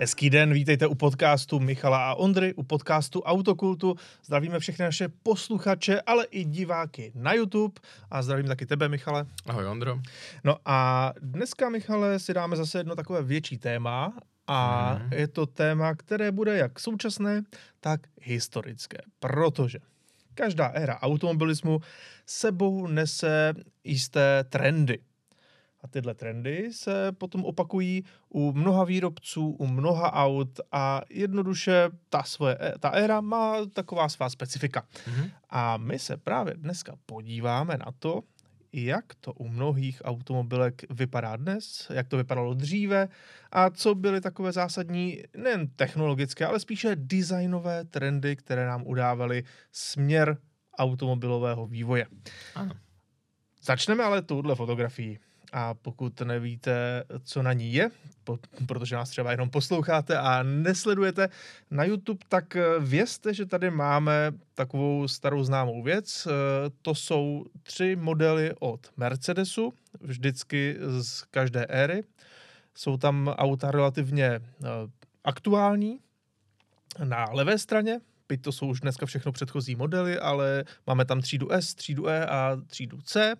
Hezký den, vítejte u podcastu Michala a Ondry, u podcastu Autokultu. Zdravíme všechny naše posluchače, ale i diváky na YouTube a zdravím taky tebe, Michale. Ahoj, Ondro. No a dneska, Michale, si dáme zase jedno takové větší téma a mm. je to téma, které bude jak současné, tak historické, protože každá éra automobilismu sebou nese jisté trendy. A tyhle trendy se potom opakují u mnoha výrobců, u mnoha aut a jednoduše ta, svoje, ta éra má taková svá specifika. Mm-hmm. A my se právě dneska podíváme na to, jak to u mnohých automobilek vypadá dnes, jak to vypadalo dříve a co byly takové zásadní, nejen technologické, ale spíše designové trendy, které nám udávaly směr automobilového vývoje. Ano. Začneme ale touhle fotografií. A pokud nevíte, co na ní je, protože nás třeba jenom posloucháte a nesledujete na YouTube, tak eh, vězte, že tady máme takovou starou známou věc. Eh, to jsou tři modely od Mercedesu, vždycky z každé éry. Jsou tam auta relativně eh, aktuální. Na levé straně byť to jsou už dneska všechno předchozí modely, ale máme tam třídu S, třídu E a třídu C.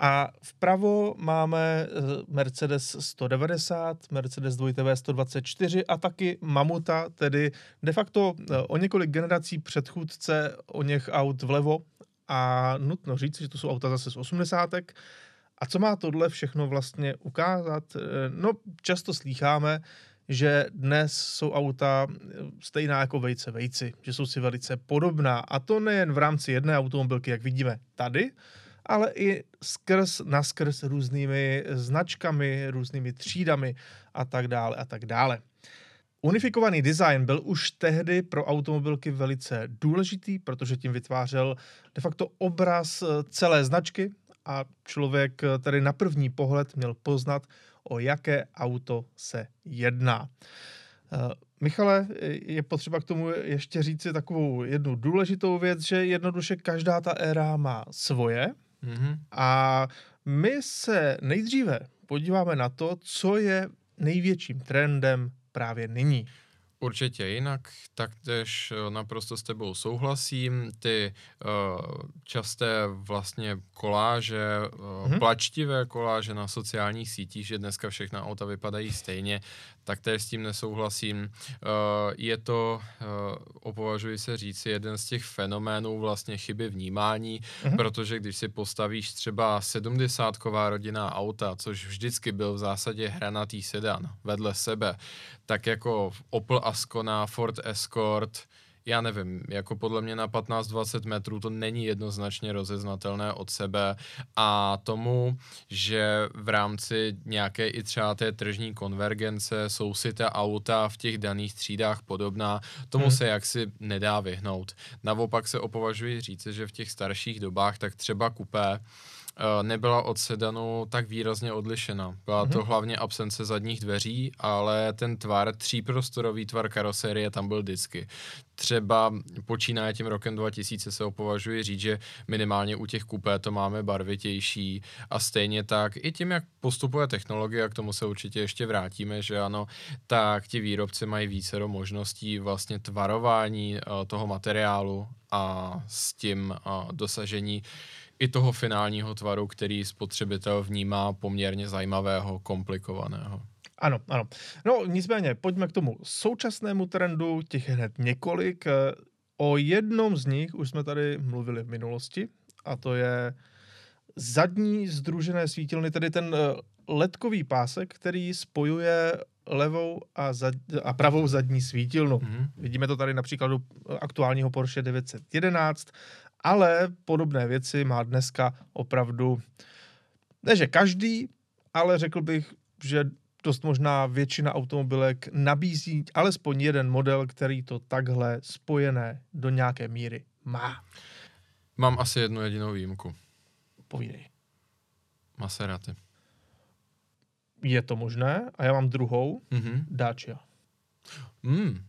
A vpravo máme eh, Mercedes 190, Mercedes 2TV 124 a taky Mamuta, tedy de facto eh, o několik generací předchůdce o něch aut vlevo. A nutno říct, že to jsou auta zase z 80. A co má tohle všechno vlastně ukázat? Eh, no, často slýcháme, že dnes jsou auta stejná jako vejce vejci, že jsou si velice podobná. A to nejen v rámci jedné automobilky, jak vidíme tady, ale i skrz, naskrz různými značkami, různými třídami a tak dále a tak dále. Unifikovaný design byl už tehdy pro automobilky velice důležitý, protože tím vytvářel de facto obraz celé značky a člověk tedy na první pohled měl poznat, o jaké auto se jedná. Michale, je potřeba k tomu ještě říci takovou jednu důležitou věc, že jednoduše každá ta éra má svoje, Mm-hmm. A my se nejdříve podíváme na to, co je největším trendem právě nyní. Určitě jinak, taktéž eh, naprosto s tebou souhlasím. Ty uh, časté vlastně koláže, uh, mm-hmm. plačtivé koláže na sociálních sítích, že dneska všechna auta vypadají stejně, tak s tím nesouhlasím. Uh, je to, uh, opovažuji se říct, jeden z těch fenoménů vlastně chyby vnímání, mm-hmm. protože když si postavíš třeba sedmdesátková rodinná auta, což vždycky byl v zásadě hranatý sedan vedle sebe, tak jako Opel Ascona, Ford Escort, já nevím, jako podle mě na 15-20 metrů to není jednoznačně rozeznatelné od sebe a tomu, že v rámci nějaké i třeba té tržní konvergence jsou si ta auta v těch daných třídách podobná, tomu hmm. se jaksi nedá vyhnout. Naopak se opovažuji říct, že v těch starších dobách tak třeba kupé nebyla od sedanu tak výrazně odlišena. Byla mm-hmm. to hlavně absence zadních dveří, ale ten tvar, tříprostorový tvar karosérie tam byl vždycky. Třeba počínaje tím rokem 2000 se opovažuji říct, že minimálně u těch kupé to máme barvitější a stejně tak i tím, jak postupuje technologie, a k tomu se určitě ještě vrátíme, že ano, tak ti výrobci mají více možností vlastně tvarování uh, toho materiálu a s tím uh, dosažení i toho finálního tvaru, který spotřebitel vnímá poměrně zajímavého, komplikovaného. Ano, ano. No nicméně, pojďme k tomu současnému trendu, těch hned několik. O jednom z nich už jsme tady mluvili v minulosti a to je zadní združené svítilny, tedy ten eh, ledkový pásek, který spojuje levou a, zad, a pravou zadní svítilnu. Mm-hmm. Vidíme to tady na příkladu aktuálního Porsche 911 ale podobné věci má dneska opravdu, ne že každý, ale řekl bych, že dost možná většina automobilek nabízí alespoň jeden model, který to takhle spojené do nějaké míry má. Mám asi jednu jedinou výjimku. Povídej. Maserati. Je to možné a já mám druhou, mm-hmm. Dacia. Mm,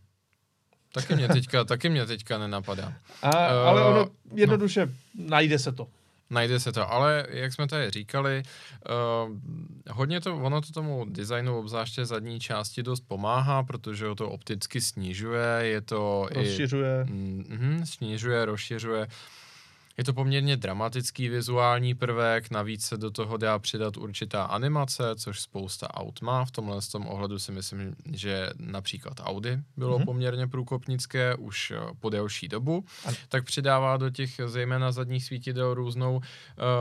Taky mě teďka, taky mě teďka nenapadá. A, ale ono eh, no. jednoduše no. najde se to. najde se to, ale jak jsme tady říkali, uh, hodně to, ono to tomu designu obzvláště zadní části dost pomáhá, protože to opticky snižuje, je to rozšiřuje. I, mm, snižuje, rozšiřuje. Je to poměrně dramatický vizuální prvek, navíc se do toho dá přidat určitá animace, což spousta aut má. V tomhle tom ohledu si myslím, že například Audi bylo mm-hmm. poměrně průkopnické už eh, po delší dobu, a... tak přidává do těch zejména zadních svítidel různou uh,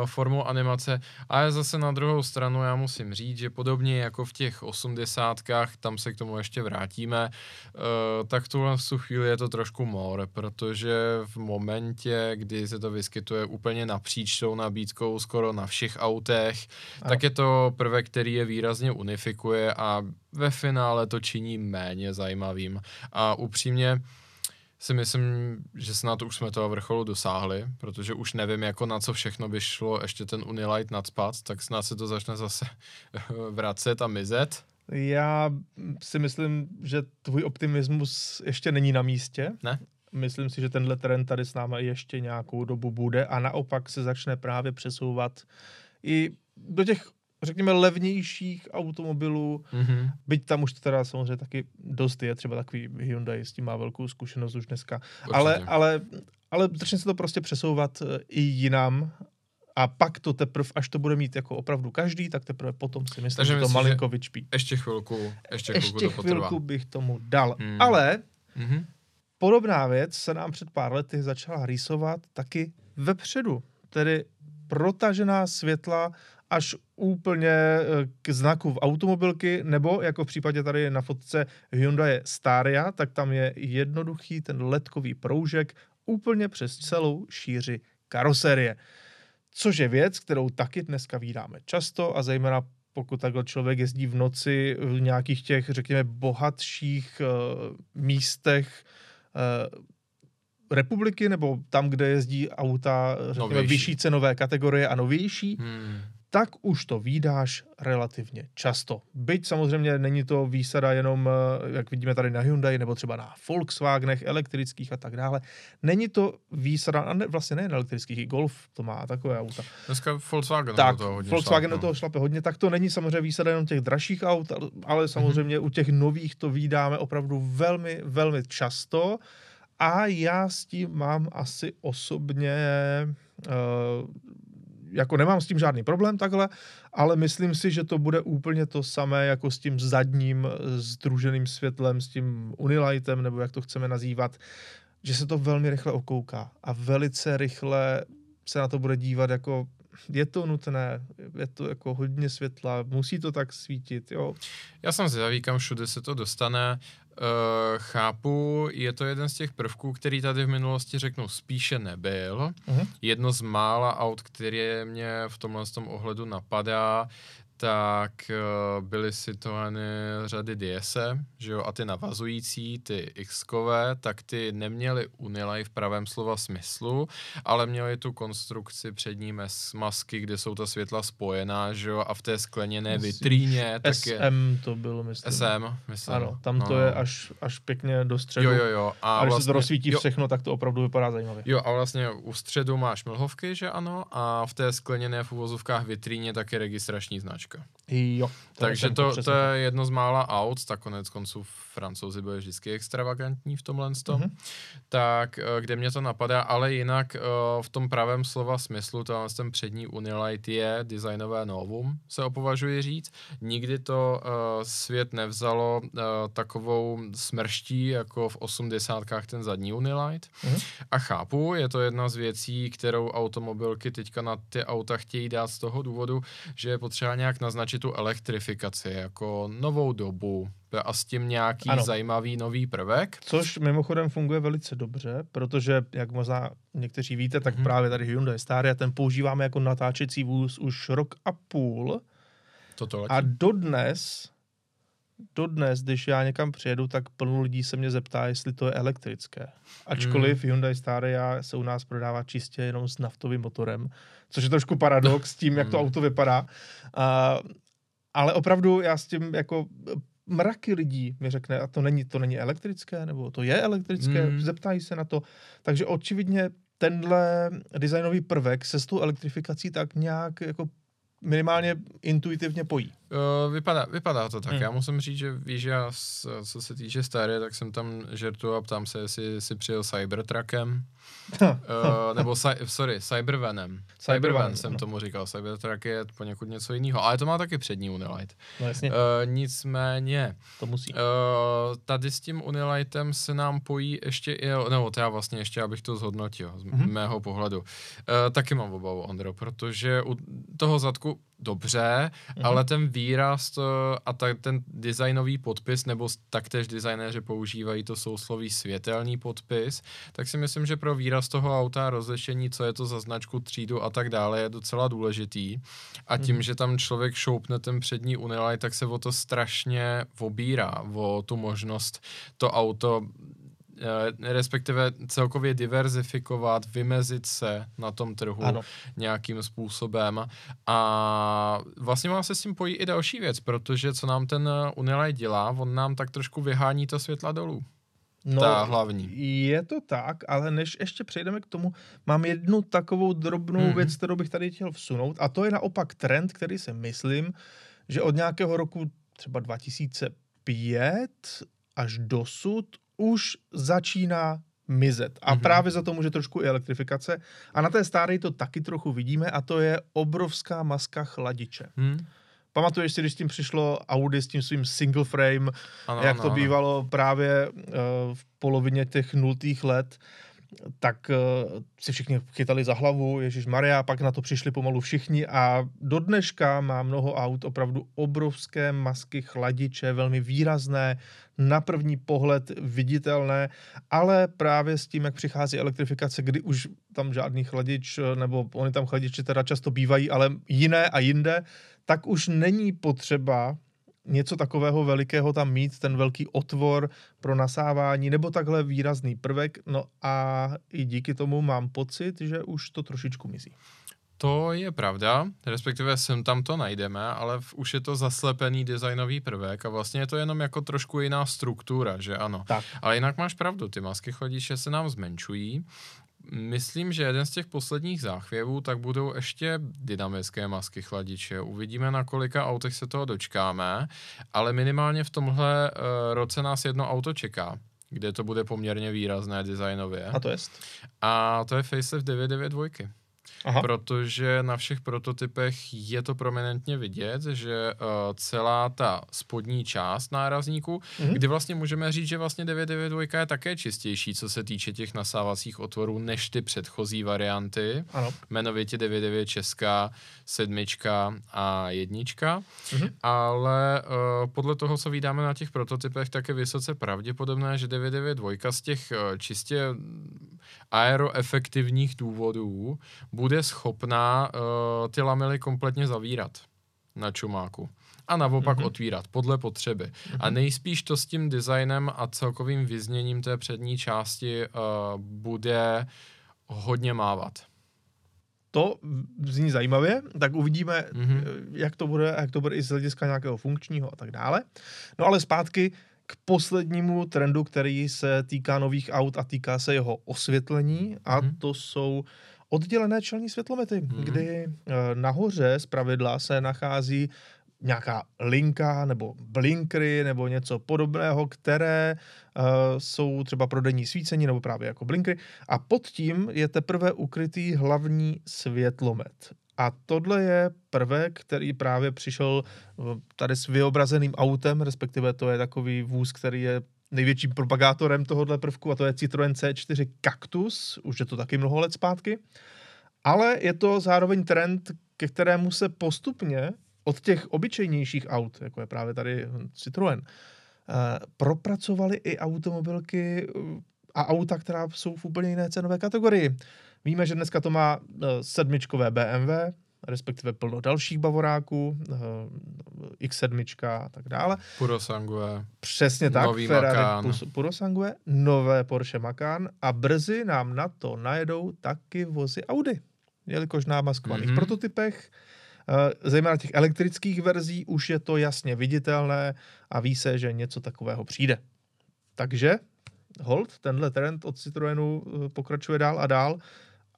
formu animace. A zase na druhou stranu já musím říct, že podobně jako v těch osmdesátkách, tam se k tomu ještě vrátíme, uh, tak tuhle v chvíli je to trošku more, protože v momentě, kdy se to vyskytuje úplně napříč tou nabídkou skoro na všech autech, ano. tak je to prvek, který je výrazně unifikuje a ve finále to činí méně zajímavým. A upřímně si myslím, že snad už jsme toho vrcholu dosáhli, protože už nevím, jako na co všechno by šlo ještě ten Unilight nadspat, tak snad se to začne zase vracet a mizet. Já si myslím, že tvůj optimismus ještě není na místě. Ne? Myslím si, že tenhle trend tady s námi ještě nějakou dobu bude a naopak se začne právě přesouvat i do těch řekněme, levnějších automobilů, mm-hmm. byť tam už to teda samozřejmě taky dost je, třeba takový Hyundai s tím má velkou zkušenost už dneska, ale, ale, ale začne se to prostě přesouvat eh, i jinam a pak to teprve, až to bude mít jako opravdu každý, tak teprve potom si myslím, Takže že to malinko vyčpí. Ještě chvilku, ještě chvilku ještě to chvilku bych tomu dal, mm. ale mm-hmm. Podobná věc se nám před pár lety začala rýsovat taky vepředu, tedy protažená světla až úplně eh, k znaku v automobilky, nebo jako v případě tady na fotce Hyundai Staria, tak tam je jednoduchý ten ledkový proužek úplně přes celou šíři karoserie. Což je věc, kterou taky dneska vídáme často a zejména pokud takhle člověk jezdí v noci v nějakých těch, řekněme, bohatších uh, místech, republiky, nebo tam, kde jezdí auta, řekněme, vyšší cenové kategorie a novější, hmm tak už to výdáš relativně často. Byť samozřejmě není to výsada jenom, eh, jak vidíme tady na Hyundai, nebo třeba na Volkswagenech elektrických a tak dále. Není to výsada, a ne, vlastně nejen elektrických, i Golf to má takové auta. Dneska Volkswagen tak, to hodně Volkswagen do toho šlape hodně, tak to není samozřejmě výsada jenom těch dražších aut, ale samozřejmě mm-hmm. u těch nových to výdáme opravdu velmi, velmi často. A já s tím mám asi osobně uh, jako nemám s tím žádný problém takhle, ale myslím si, že to bude úplně to samé jako s tím zadním združeným světlem, s tím Unilightem, nebo jak to chceme nazývat, že se to velmi rychle okouká a velice rychle se na to bude dívat jako je to nutné, je to jako hodně světla, musí to tak svítit, jo. Já jsem zvědavý, kam všude se to dostane. Uh, chápu, je to jeden z těch prvků, který tady v minulosti řeknu spíše nebyl. Uh-huh. Jedno z mála aut, které mě v tomhle tom ohledu napadá, tak uh, byly Citroeny řady DS, že jo, a ty navazující, ty x tak ty neměly Unilay v pravém slova smyslu, ale měly tu konstrukci přední mes- masky, kde jsou ta světla spojená, že jo, a v té skleněné vitríně. Tak SM je... to bylo, myslím. SM, myslím. Ano, tam no. to je až, až pěkně do středu. Jo, jo, jo. A, a když vlastně, se to rozsvítí jo, všechno, tak to opravdu vypadá zajímavě. Jo, a vlastně u středu máš mlhovky, že ano, a v té skleněné v uvozovkách vitríně taky registrační značka značka. Jo. Takže to, to je jedno z mála aut, tak konec konců francouzi byli vždycky extravagantní v tomhle tom, mm-hmm. tak eh, kde mě to napadá, ale jinak eh, v tom pravém slova smyslu, to ten přední Unilight je designové novum, se opovažuji říct. Nikdy to uh, svět nevzalo takovou smrští, jako v osmdesátkách ten zadní Unilight. Mm-hmm. A chápu, je to jedna z věcí, kterou automobilky teďka na ty auta chtějí dát z toho důvodu, že je potřeba nějak naznačit tu elektrifikaci jako novou dobu, a s tím nějaký ano. zajímavý nový prvek. Což mimochodem funguje velice dobře, protože, jak možná někteří víte, tak mm-hmm. právě tady Hyundai Staria, ten používáme jako natáčecí vůz už rok a půl. Toto a dodnes, dodnes, když já někam přijedu, tak plno lidí se mě zeptá, jestli to je elektrické. Ačkoliv mm. Hyundai Staria se u nás prodává čistě jenom s naftovým motorem, což je trošku paradox s tím, jak to mm. auto vypadá. Uh, ale opravdu já s tím jako mraky lidí mi řekne, a to není, to není elektrické, nebo to je elektrické, mm. zeptají se na to. Takže očividně tenhle designový prvek se s tou elektrifikací tak nějak jako minimálně intuitivně pojí. Uh, vypadá, vypadá to tak. Hmm. Já musím říct, že víš, já, co se týče staré, tak jsem tam žertu a ptám se, jestli si přijel Cybertruckem. uh, nebo, sorry, Cybervanem. Cybervan jsem no. tomu říkal. Cybertruck je poněkud něco jiného. Ale to má taky přední Unilight. No jasně. Uh, nicméně. To musí. Uh, tady s tím Unilightem se nám pojí ještě i, nebo já vlastně ještě, abych to zhodnotil z mm-hmm. mého pohledu. Uh, taky mám obavu, Ondro, protože u toho zadku dobře, mm-hmm. ale ten výraz to, a ta, ten designový podpis, nebo taktéž designéři používají to sousloví světelný podpis, tak si myslím, že pro výraz toho auta rozlišení, co je to za značku, třídu a tak dále, je docela důležitý. A tím, mm-hmm. že tam člověk šoupne ten přední Unilight, tak se o to strašně obírá, o tu možnost to auto Eh, respektive celkově diverzifikovat, vymezit se na tom trhu ano. nějakým způsobem. A vlastně má se s tím pojí i další věc, protože co nám ten Unilight dělá, on nám tak trošku vyhání to světla dolů. No, ta hlavní. Je to tak, ale než ještě přejdeme k tomu, mám jednu takovou drobnou mm-hmm. věc, kterou bych tady chtěl vsunout a to je naopak trend, který si myslím, že od nějakého roku třeba 2005 až dosud už začíná mizet. A mm-hmm. právě za to může trošku i elektrifikace. A na té staré to taky trochu vidíme a to je obrovská maska chladiče. Mm. Pamatuješ si, když s tím přišlo Audi s tím svým single frame, ano, jak ano, to bývalo ano. právě uh, v polovině těch nultých let, tak uh, si všichni chytali za hlavu, Ježíš Maria, pak na to přišli pomalu všichni a do dneška má mnoho aut opravdu obrovské masky chladiče, velmi výrazné, na první pohled viditelné, ale právě s tím, jak přichází elektrifikace, kdy už tam žádný chladič, nebo oni tam chladiči teda často bývají, ale jiné a jinde, tak už není potřeba něco takového velikého tam mít, ten velký otvor pro nasávání, nebo takhle výrazný prvek, no a i díky tomu mám pocit, že už to trošičku mizí. To je pravda, respektive sem tam to najdeme, ale v, už je to zaslepený designový prvek a vlastně je to jenom jako trošku jiná struktura, že ano. Tak. Ale jinak máš pravdu, ty masky chodíše se nám zmenšují. Myslím, že jeden z těch posledních záchvěvů tak budou ještě dynamické masky chladiče. Uvidíme, na kolika autech se toho dočkáme, ale minimálně v tomhle uh, roce nás jedno auto čeká kde to bude poměrně výrazné designově. A to je? A to je Facelift 992. Aha. protože na všech prototypech je to prominentně vidět, že uh, celá ta spodní část nárazníku, mm-hmm. kdy vlastně můžeme říct, že vlastně 992 je také čistější, co se týče těch nasávacích otvorů, než ty předchozí varianty, ano. jmenovitě 99 česká, sedmička a jednička, mm-hmm. ale uh, podle toho, co vydáme na těch prototypech, tak je vysoce pravděpodobné, že 992 z těch uh, čistě aeroefektivních důvodů bude schopná uh, ty lamely kompletně zavírat na čumáku a naopak mm-hmm. otvírat podle potřeby. Mm-hmm. A nejspíš to s tím designem a celkovým vyzněním té přední části uh, bude hodně mávat. To zní zajímavě, tak uvidíme, mm-hmm. jak to bude, jak to bude i z hlediska nějakého funkčního a tak dále. No ale zpátky k poslednímu trendu, který se týká nových aut a týká se jeho osvětlení a mm-hmm. to jsou oddělené čelní světlomety, mm-hmm. kdy e, nahoře z pravidla se nachází nějaká linka nebo blinkry nebo něco podobného, které uh, jsou třeba pro denní svícení nebo právě jako blinkry a pod tím je teprve ukrytý hlavní světlomet. A tohle je prvek, který právě přišel eh, tady s vyobrazeným autem, respektive to je takový vůz, který je největším propagátorem tohohle prvku a to je Citroen C4 Cactus, už je to taky mnoho let zpátky. Ale je to zároveň trend, ke kterému se postupně od těch obyčejnějších aut, jako je právě tady Citroen, eh, propracovaly i automobilky eh, a auta, která jsou v úplně jiné cenové kategorii. Víme, že dneska to má uh, sedmičkové BMW, respektive plno dalších bavoráků, uh, X7 a tak dále. Purosangue. Přesně tak, Nový Ferrari Macan. Purosangue, nové Porsche Macan a brzy nám na to najedou taky vozy Audi, jelikož na maskovaných mm-hmm. prototypech Uh, zejména těch elektrických verzí už je to jasně viditelné a ví se, že něco takového přijde. Takže hold, tenhle trend od Citroenu pokračuje dál a dál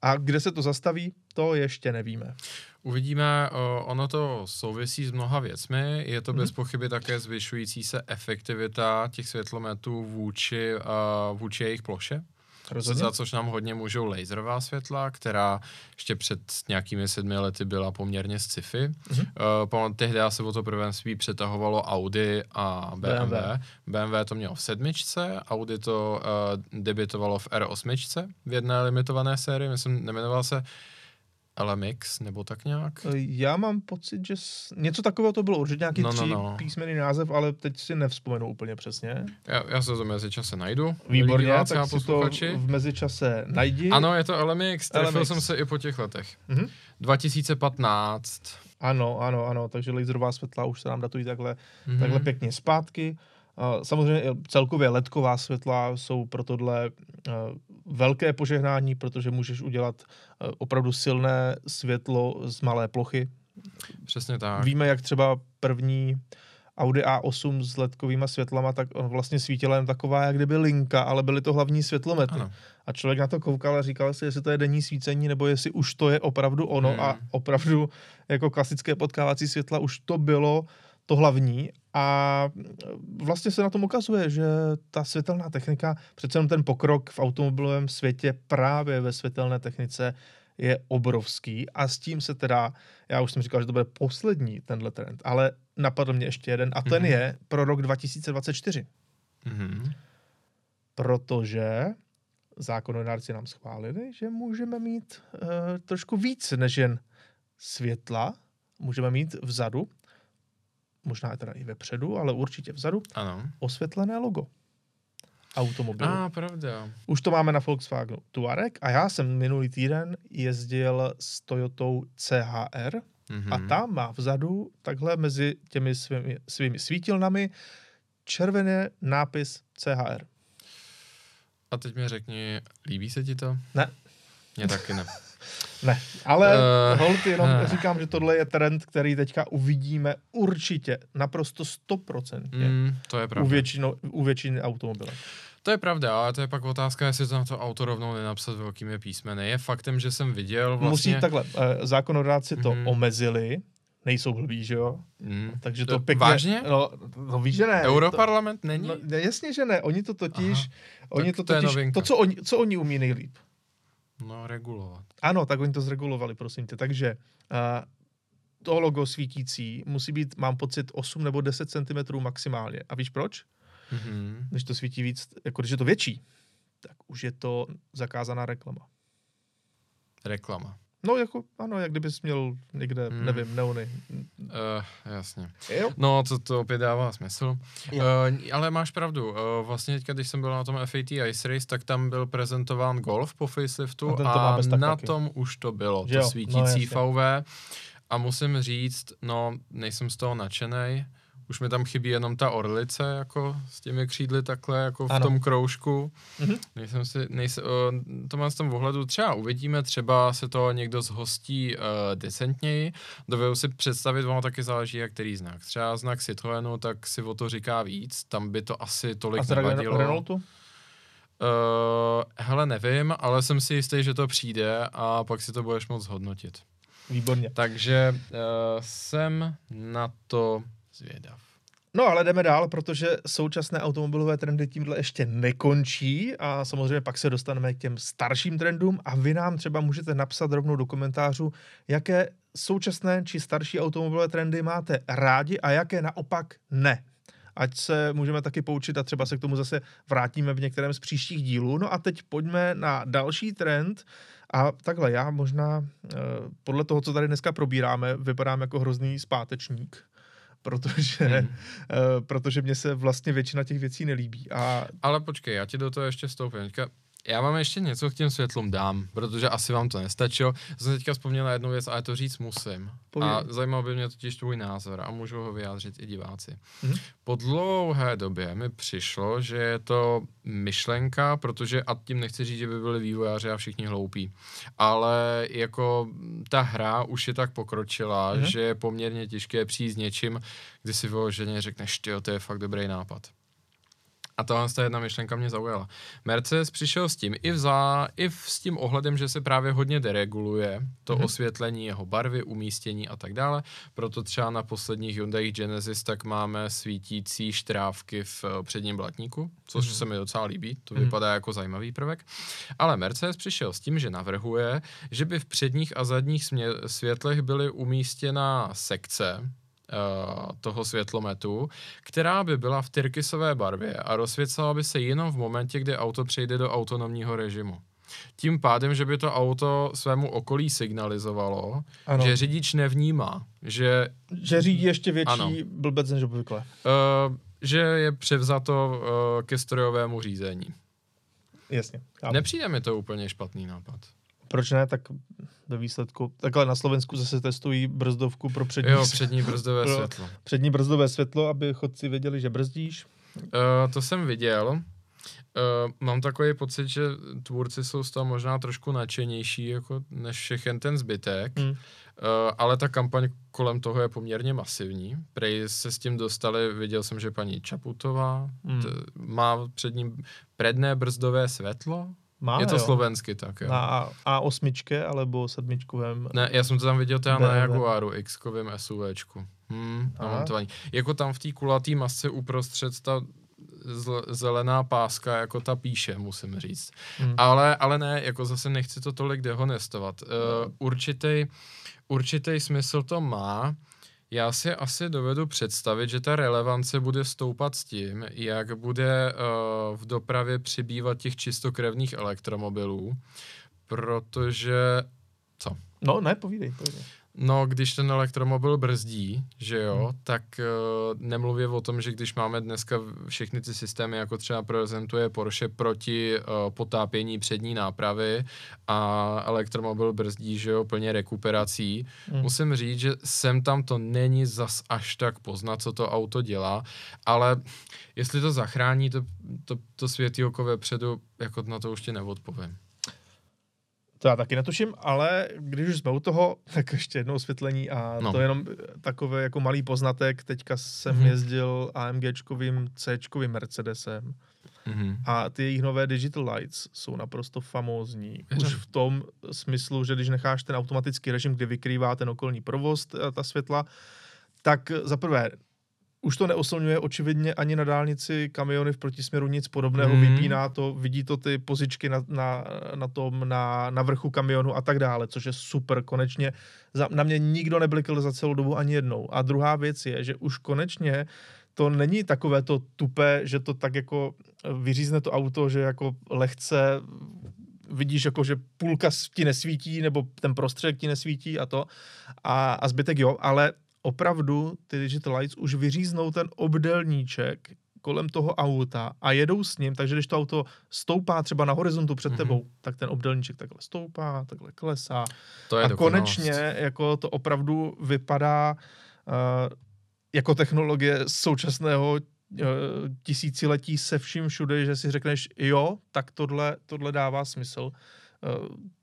A kde se to zastaví, to ještě nevíme. Uvidíme, ono to souvisí s mnoha věcmi. Je to mm-hmm. bez pochyby také zvyšující se efektivita těch světlometů vůči, vůči jejich ploše. Rozhodně. Za což nám hodně můžou laserová světla, která ještě před nějakými sedmi lety byla poměrně sci-fi. Mm-hmm. Uh, tehdy se o to prvenství přetahovalo Audi a BMW. BMW. BMW to mělo v sedmičce, Audi to uh, debitovalo v R8 v jedné limitované sérii, myslím, nemenoval se LMX, nebo tak nějak? E, já mám pocit, že s... něco takového to bylo, určitě nějaký no, no, no. písmený název, ale teď si nevzpomenu úplně přesně. Já, já se to v mezičase najdu. Výborně, tak si to v mezičase najdi. Ano, je to LMX, trefil LMX. jsem se i po těch letech. Mm-hmm. 2015. Ano, ano, ano, takže laserová světla už se nám datují takhle, mm-hmm. takhle pěkně zpátky. Samozřejmě celkově ledková světla jsou pro tohle velké požehnání, protože můžeš udělat opravdu silné světlo z malé plochy. Přesně tak. Víme, jak třeba první Audi A8 s ledkovými světlama, tak on vlastně svítil jen taková, jak kdyby linka, ale byly to hlavní světlomety. Ano. A člověk na to koukal a říkal si, jestli to je denní svícení, nebo jestli už to je opravdu ono hmm. a opravdu jako klasické potkávací světla už to bylo to hlavní a vlastně se na tom ukazuje, že ta světelná technika, přece jenom ten pokrok v automobilovém světě právě ve světelné technice je obrovský a s tím se teda, já už jsem říkal, že to bude poslední tenhle trend, ale napadl mě ještě jeden a ten mm-hmm. je pro rok 2024. Mm-hmm. Protože zákonodárci nám schválili, že můžeme mít uh, trošku víc než jen světla, můžeme mít vzadu možná teda i vepředu, ale určitě vzadu, ano. osvětlené logo automobilu. A, ah, pravda. Už to máme na Volkswagenu Touareg a já jsem minulý týden jezdil s Toyotou CHR mm-hmm. a tam má vzadu takhle mezi těmi svými, svými svítilnami červený nápis CHR. A teď mi řekni, líbí se ti to? Ne. Mně taky ne. Ne, ale uh, hold, jenom uh, říkám, že tohle je trend, který teďka uvidíme určitě, naprosto stoprocentně. Mm, to je pravda. U, většino, u většiny automobilů. To je pravda, ale to je pak otázka, jestli to na to auto rovnou nenapsat velkými písmeny. Je faktem, že jsem viděl vlastně... Musí takhle, eh, zákonodáci to mm. omezili, nejsou blbí, že jo? Mm. Takže to, to pěkně... Vážně? No, no víš, že ne. Europarlament to, není? No, jasně, že ne. Oni to totiž... Aha. Oni to, to totiž... To, co oni, co oni umí nejlíp. No, regulovat. Ano, tak oni to zregulovali, prosím tě. Takže uh, to logo svítící musí být, mám pocit, 8 nebo 10 cm maximálně. A víš proč? Mm-hmm. Když to svítí víc, jako když je to větší, tak už je to zakázaná reklama. Reklama. No, jako, ano, jak kdybys měl někde, hmm. nevím, neony. Uh, jasně. Jo? No, to, to opět dává smysl. Uh, ale máš pravdu. Uh, vlastně teďka, když jsem byl na tom FAT Ice Race, tak tam byl prezentován Golf po faceliftu a, a na taky. tom už to bylo. Že to jo? svítící no, VV. A musím říct, no, nejsem z toho nadšenej už mi tam chybí jenom ta orlice, jako s těmi křídly takhle, jako v ano. tom kroužku. Mm-hmm. Nejsem si, nejsem, uh, to mám z tom ohledu, třeba uvidíme, třeba se to někdo zhostí uh, decentněji, dovedu si představit, ono taky záleží, jak který znak. Třeba znak Citroenu, tak si o to říká víc, tam by to asi tolik A nevadilo. Renaultu? Uh, hele, nevím, ale jsem si jistý, že to přijde a pak si to budeš moc hodnotit. Výborně. Takže uh, jsem na to zvědav. No ale jdeme dál, protože současné automobilové trendy tímhle ještě nekončí a samozřejmě pak se dostaneme k těm starším trendům a vy nám třeba můžete napsat rovnou do komentářů, jaké současné či starší automobilové trendy máte rádi a jaké naopak ne. Ať se můžeme taky poučit a třeba se k tomu zase vrátíme v některém z příštích dílů. No a teď pojďme na další trend, a takhle, já možná eh, podle toho, co tady dneska probíráme, vypadám jako hrozný zpátečník protože, hmm. uh, protože mně se vlastně většina těch věcí nelíbí. A... Ale počkej, já ti do toho ještě vstoupím. Teďka já vám ještě něco k těm světlům dám, protože asi vám to nestačilo. Jsem teďka vzpomněl na jednu věc, ale to říct musím. Pověd. A zajímal by mě totiž tvůj názor a můžu ho vyjádřit i diváci. Mm-hmm. Po dlouhé době mi přišlo, že je to myšlenka, protože a tím nechci říct, že by byli vývojáři a všichni hloupí, ale jako ta hra už je tak pokročila, mm-hmm. že je poměrně těžké přijít s něčím, kdy si vyloženě řekneš, že to je fakt dobrý nápad. A tohle jedna myšlenka mě zaujala. Mercedes přišel s tím i, vza, i v, s tím ohledem, že se právě hodně dereguluje to mm-hmm. osvětlení, jeho barvy, umístění a tak dále. Proto třeba na posledních Hyundai Genesis tak máme svítící štrávky v eh, předním blatníku, což mm-hmm. se mi docela líbí, to mm-hmm. vypadá jako zajímavý prvek. Ale Mercedes přišel s tím, že navrhuje, že by v předních a zadních smě- světlech byly umístěna sekce, toho světlometu, která by byla v tyrkysové barvě a rozsvěcela by se jenom v momentě, kdy auto přejde do autonomního režimu. Tím pádem, že by to auto svému okolí signalizovalo, ano. že řidič nevnímá, že... Že řídí ještě větší ano. blbec než obvykle. Uh, že je převzato uh, ke strojovému řízení. Jasně. Chápu. Nepřijde mi to úplně špatný nápad. Proč ne? Tak ve výsledku. Takhle na Slovensku zase testují brzdovku pro přední, jo, přední brzdové pro světlo. Přední brzdové světlo, aby chodci věděli, že brzdíš. Uh, to jsem viděl. Uh, mám takový pocit, že tvůrci jsou z toho možná trošku nadšenější jako než všechen ten zbytek, hmm. uh, ale ta kampaň kolem toho je poměrně masivní. Prej se s tím dostali, viděl jsem, že paní Čaputová hmm. t- má před ním predné brzdové světlo, má, je to jo. slovensky tak, jo. Na A8 alebo sedmičkovém? Ne, já jsem to tam viděl teda na Jaguaru, X-kovém SUVčku. Hmm, namontování. Jako tam v té kulatý masce uprostřed ta zelená páska, jako ta píše, musím říct. Hmm. Ale, ale ne, jako zase nechci to tolik dehonestovat. Uh, určitý, určitý smysl to má, já si asi dovedu představit, že ta relevance bude stoupat s tím, jak bude uh, v dopravě přibývat těch čistokrevných elektromobilů, protože... Co? No, ne, povídej, povídej. No, když ten elektromobil brzdí, že jo, hmm. tak uh, nemluvě o tom, že když máme dneska všechny ty systémy, jako třeba prezentuje Porsche proti uh, potápění přední nápravy a elektromobil brzdí, že jo, plně rekuperací, hmm. musím říct, že sem tam to není zas až tak poznat, co to auto dělá, ale jestli to zachrání to, to, to světýlko vepředu, jako na to už ti neodpovím. To já taky netuším, ale když už jsme u toho, tak ještě jedno osvětlení a no. to je jenom takový jako malý poznatek. Teďka jsem mm-hmm. jezdil AMGčkovým C-čkovým Mercedesem mm-hmm. a ty jejich nové Digital Lights jsou naprosto famózní. Už v tom smyslu, že když necháš ten automatický režim, kdy vykrývá ten okolní provoz, ta světla, tak za prvé už to neoslňuje očividně ani na dálnici kamiony v protisměru nic podobného, hmm. vypíná to, vidí to ty pozičky na, na, na tom, na, na vrchu kamionu a tak dále, což je super, konečně za, na mě nikdo neblikl za celou dobu ani jednou. A druhá věc je, že už konečně to není takové to tupé, že to tak jako vyřízne to auto, že jako lehce vidíš, jako, že půlka ti nesvítí, nebo ten prostředek ti nesvítí a to, a, a zbytek jo, ale opravdu ty Digital Lights už vyříznou ten obdelníček kolem toho auta a jedou s ním, takže když to auto stoupá třeba na horizontu před mm-hmm. tebou, tak ten obdelníček takhle stoupá, takhle klesá. To je a konečně jako to opravdu vypadá uh, jako technologie současného uh, tisíciletí se vším všude, že si řekneš, jo, tak tohle, tohle dává smysl. Uh,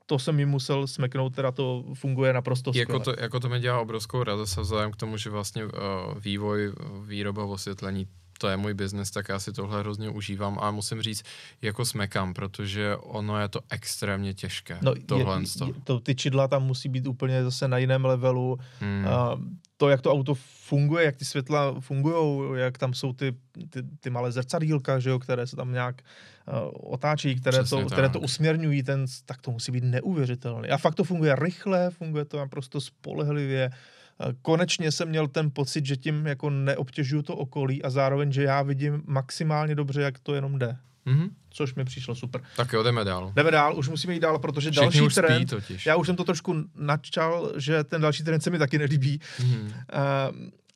to jsem mi musel smeknout, teda to funguje naprosto skvěle. Jako to, jako to mi dělá obrovskou radost a vzhledem k tomu, že vlastně uh, vývoj, výroba osvětlení to je můj biznes, tak já si tohle hrozně užívám a musím říct, jako smekám, protože ono je to extrémně těžké. No, tohle je, je, to, ty čidla tam musí být úplně zase na jiném levelu. Hmm. Uh, to, jak to auto funguje, jak ty světla fungují, jak tam jsou ty, ty, ty malé zrcadílka, že jo, které se tam nějak uh, otáčí, které to, které to usměrňují, ten, tak to musí být neuvěřitelné. A fakt to funguje rychle, funguje to naprosto spolehlivě. Uh, konečně jsem měl ten pocit, že tím jako neobtěžuju to okolí a zároveň, že já vidím maximálně dobře, jak to jenom jde. Mm-hmm. Což mi přišlo super. Tak jo, jdeme dál. Jdeme dál, už musíme jít dál, protože Všichni další už trend, totiž. já už jsem to trošku načal, že ten další trend se mi taky nelíbí. Mm-hmm. Uh,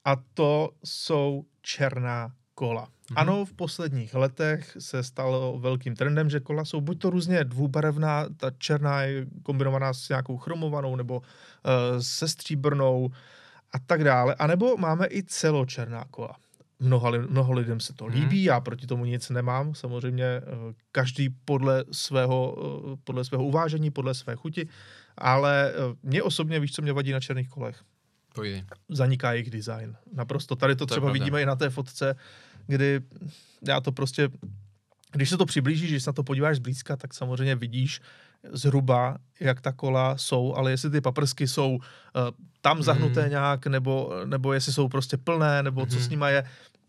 a to jsou černá kola. Mm-hmm. Ano, v posledních letech se stalo velkým trendem, že kola jsou buď to různě dvoubarevná, ta černá je kombinovaná s nějakou chromovanou nebo uh, se stříbrnou a tak dále, anebo máme i celočerná kola mnoha, mnoho lidem se to mhm. líbí, hmm. já proti tomu nic nemám, samozřejmě eh, každý podle svého, eh, podle svého uvážení, podle své chuti, ale eh, mě osobně, víš, co mě vadí na černých kolech? Pojď. Zaniká jejich design. Naprosto. Tady to, to třeba vidíme i na té fotce, kdy já to prostě, když se to přiblížíš, když se na to podíváš zblízka, tak samozřejmě vidíš zhruba, jak ta kola jsou, ale jestli ty paprsky jsou uh, tam zahnuté mm. nějak, nebo, nebo jestli jsou prostě plné, nebo mm. co s mhm. nima je,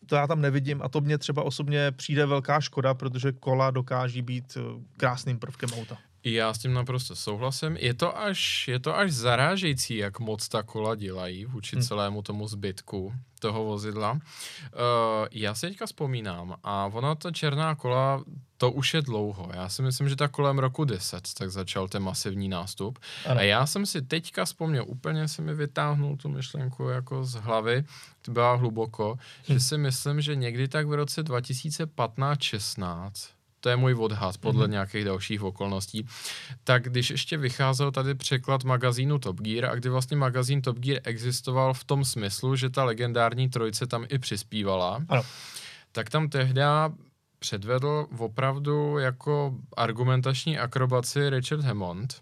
to já tam nevidím a to mně třeba osobně přijde velká škoda, protože kola dokáží být eh, krásným prvkem auta. Já s tím naprosto souhlasím. Je to až, je to až zarážející, jak moc ta kola dělají vůči hmm. celému tomu zbytku toho vozidla. Uh, já si teďka vzpomínám a ona ta černá kola, to už je dlouho. Já si myslím, že tak kolem roku 10 tak začal ten masivní nástup. Ano. A já jsem si teďka vzpomněl, úplně si mi vytáhnul tu myšlenku jako z hlavy, to byla hluboko, hm. že si myslím, že někdy tak v roce 2015-16 to je můj odhad podle mm-hmm. nějakých dalších okolností, tak když ještě vycházel tady překlad magazínu Top Gear a kdy vlastně magazín Top Gear existoval v tom smyslu, že ta legendární trojce tam i přispívala, ano. tak tam tehdy předvedl opravdu jako argumentační akrobaci Richard Hammond.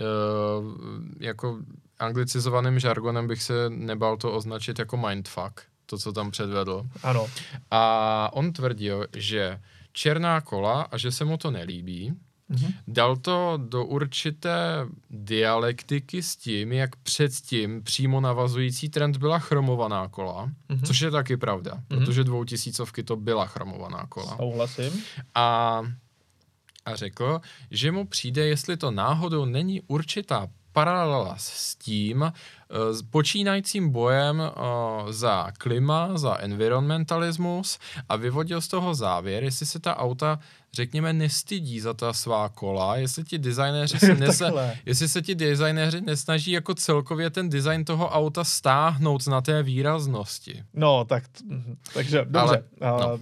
Uh, jako anglicizovaným žargonem bych se nebal to označit jako mindfuck, to, co tam předvedl. Ano. A on tvrdil, že černá kola a že se mu to nelíbí. Mm-hmm. Dal to do určité dialektiky s tím, jak předtím přímo navazující trend byla chromovaná kola, mm-hmm. což je taky pravda, mm-hmm. protože dvoutisícovky to byla chromovaná kola. Souhlasím. A, a řekl, že mu přijde, jestli to náhodou není určitá paralela s tím uh, počínajícím bojem uh, za klima, za environmentalismus a vyvodil z toho závěr, jestli se ta auta, řekněme, nestydí za ta svá kola, jestli ti designéři se, nese, jestli se ti designéři nesnaží jako celkově ten design toho auta stáhnout na té výraznosti. No, tak, takže dobře. Ale, no.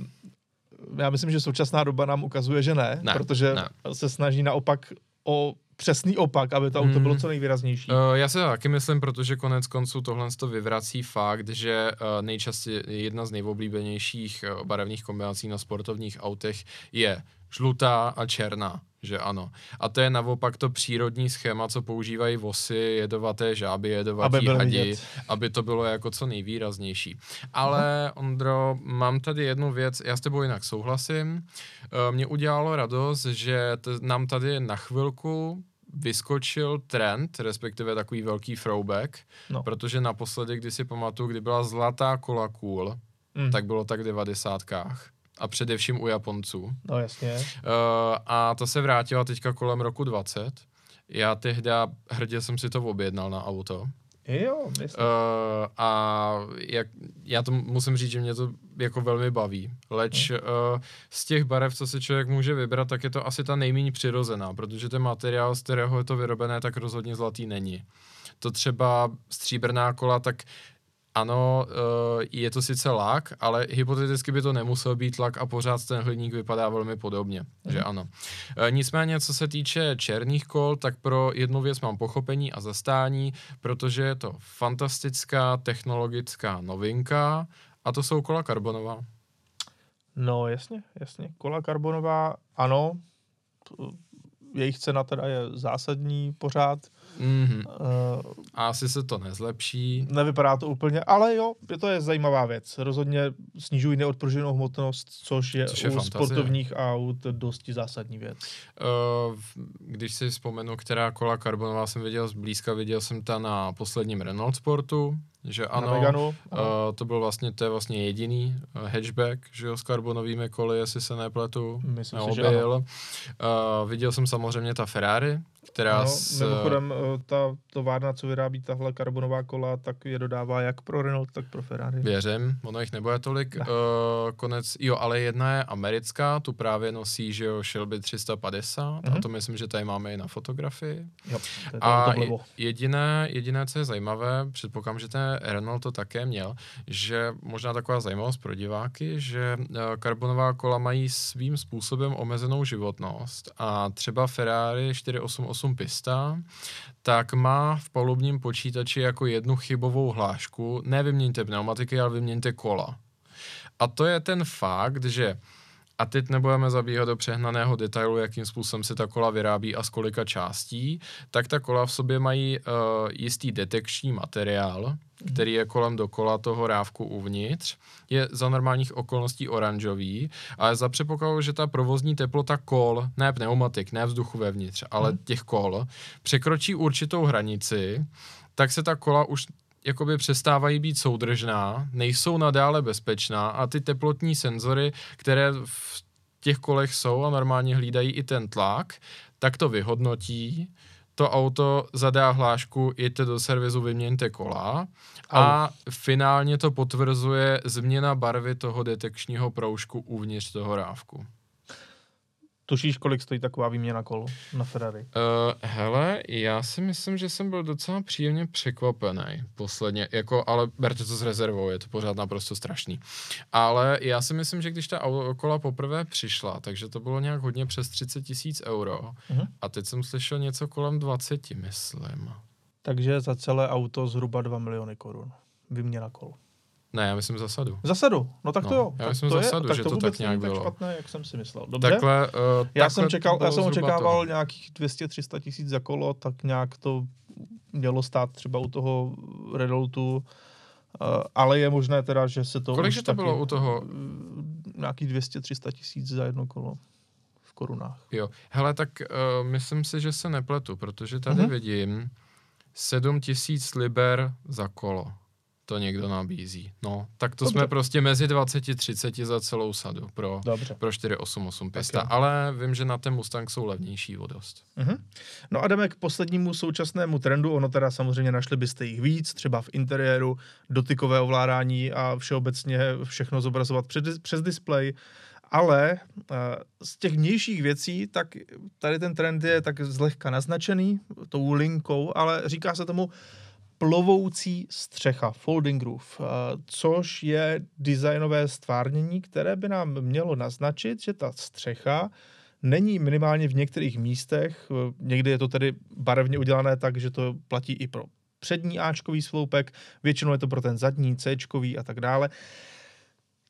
Já myslím, že současná doba nám ukazuje, že ne, ne protože ne. se snaží naopak o přesný opak, aby to auto bylo hmm. co nejvýraznější. Uh, já se taky myslím, protože konec konců tohle to vyvrací fakt, že uh, nejčastěji jedna z nejoblíbenějších uh, barevných kombinací na sportovních autech je žlutá a černá, že ano. A to je naopak to přírodní schéma, co používají vosy, jedovaté žáby, jedovatí aby hadi, vidět. aby to bylo jako co nejvýraznější. Ale. Ondro, mám tady jednu věc, já s tebou jinak souhlasím. Mě udělalo radost, že t- nám tady na chvilku vyskočil trend, respektive takový velký throwback, no. protože naposledy, kdy si pamatuju, kdy byla zlatá kola cool, mm. tak bylo tak v devadesátkách a především u Japonců. No jasně. Uh, a to se vrátila teďka kolem roku 20. Já tehdy hrdě jsem si to objednal na auto. Jo, Uh, a jak, já to musím říct, že mě to jako velmi baví. Leč uh, z těch barev, co si člověk může vybrat, tak je to asi ta nejméně přirozená, protože ten materiál, z kterého je to vyrobené, tak rozhodně zlatý není. To třeba stříbrná kola, tak ano, uh, je to sice lak, ale hypoteticky by to nemusel být lak a pořád ten hliník vypadá velmi podobně, mm. že mhm. ano. Uh, nicméně, co se týče černých kol, tak pro jednu věc mám pochopení a zastání, protože je to fantastická technologická novinka a to jsou kola karbonová. No jasně, jasně. Kola karbonová, ano, jejich cena teda je zásadní pořád. Mm-hmm. Uh, a asi se to nezlepší. Nevypadá to úplně, ale jo, je to je zajímavá věc. Rozhodně snižují neodprženou hmotnost, což je, což je u fantazie. sportovních aut dosti zásadní věc. Uh, když si vzpomenu, která kola karbonová jsem viděl zblízka, viděl jsem ta na posledním Renault Sportu, že ano, na Meganu, uh, to byl vlastně, to je vlastně jediný uh, hatchback, že jo, s karbonovými koly, jestli se nepletu, Myslím si, že ano. Uh, viděl jsem samozřejmě ta Ferrari, která ano, s... Mimochodem, ta továrna, co vyrábí tahle karbonová kola, tak je dodává jak pro Renault, tak pro Ferrari. Věřím, ono jich nebude tolik. Ne. Uh, konec, jo, ale jedna je americká, tu právě nosí, že jo, Shelby 350, mm-hmm. a mhm. to myslím, že tady máme i na fotografii. Jo, to je a jediné, jediné, co je zajímavé, předpokládám, že ten Renault to také měl, že možná taková zajímavost pro diváky, že uh, karbonová kola mají svým způsobem omezenou životnost a třeba Ferrari 488 Pista, tak má v palubním počítači jako jednu chybovou hlášku, ne vyměňte pneumatiky, ale vyměňte kola. A to je ten fakt, že a teď nebudeme zabíhat do přehnaného detailu, jakým způsobem se ta kola vyrábí a z kolika částí, tak ta kola v sobě mají uh, jistý detekční materiál, mhm. který je kolem dokola toho rávku uvnitř. Je za normálních okolností oranžový, ale za předpokladu, že ta provozní teplota kol, ne pneumatik, ne vzduchu vevnitř, ale hmm. těch kol, překročí určitou hranici, tak se ta kola už jakoby přestávají být soudržná, nejsou nadále bezpečná a ty teplotní senzory, které v těch kolech jsou a normálně hlídají i ten tlak, tak to vyhodnotí, to auto zadá hlášku, jděte do servisu, vyměňte kola a finálně to potvrzuje změna barvy toho detekčního proužku uvnitř toho rávku. Tušíš, kolik stojí taková výměna kol na Ferrari? Uh, hele, já si myslím, že jsem byl docela příjemně překvapený posledně, jako, ale berte to s rezervou, je to pořád naprosto strašný. Ale já si myslím, že když ta kola poprvé přišla, takže to bylo nějak hodně přes 30 tisíc euro uh-huh. a teď jsem slyšel něco kolem 20, myslím. Takže za celé auto zhruba 2 miliony korun. Výměna kol. Ne, já myslím zasadu. Zasadu, no tak no, to jo. Já myslím to zasadu, je, že to, to tak nějak bylo. tak špatné, jak jsem si myslel. Dobře. Takhle, uh, já, jsem čekal, já jsem očekával to. nějakých 200-300 tisíc za kolo, tak nějak to mělo stát třeba u toho Redoutu, uh, ale je možné teda, že se to... Kolik to taky, bylo u toho? Uh, nějakých 200-300 tisíc za jedno kolo v korunách. Jo, hele, tak uh, myslím si, že se nepletu, protože tady uh-huh. vidím 7 tisíc liber za kolo to někdo nabízí. No, tak to Dobře. jsme prostě mezi 20-30 za celou sadu pro, Dobře. pro 488 pěsta, ale vím, že na ten Mustang jsou levnější o dost. Uh-huh. No a jdeme k poslednímu současnému trendu, ono teda samozřejmě našli byste jich víc, třeba v interiéru, dotykové ovládání a všeobecně všechno zobrazovat přes, přes displej, ale uh, z těch vnějších věcí, tak tady ten trend je tak zlehka naznačený tou linkou, ale říká se tomu plovoucí střecha, folding roof, eh, což je designové stvárnění, které by nám mělo naznačit, že ta střecha není minimálně v některých místech, eh, někdy je to tedy barevně udělané tak, že to platí i pro přední Ačkový sloupek, většinou je to pro ten zadní Cčkový a tak dále.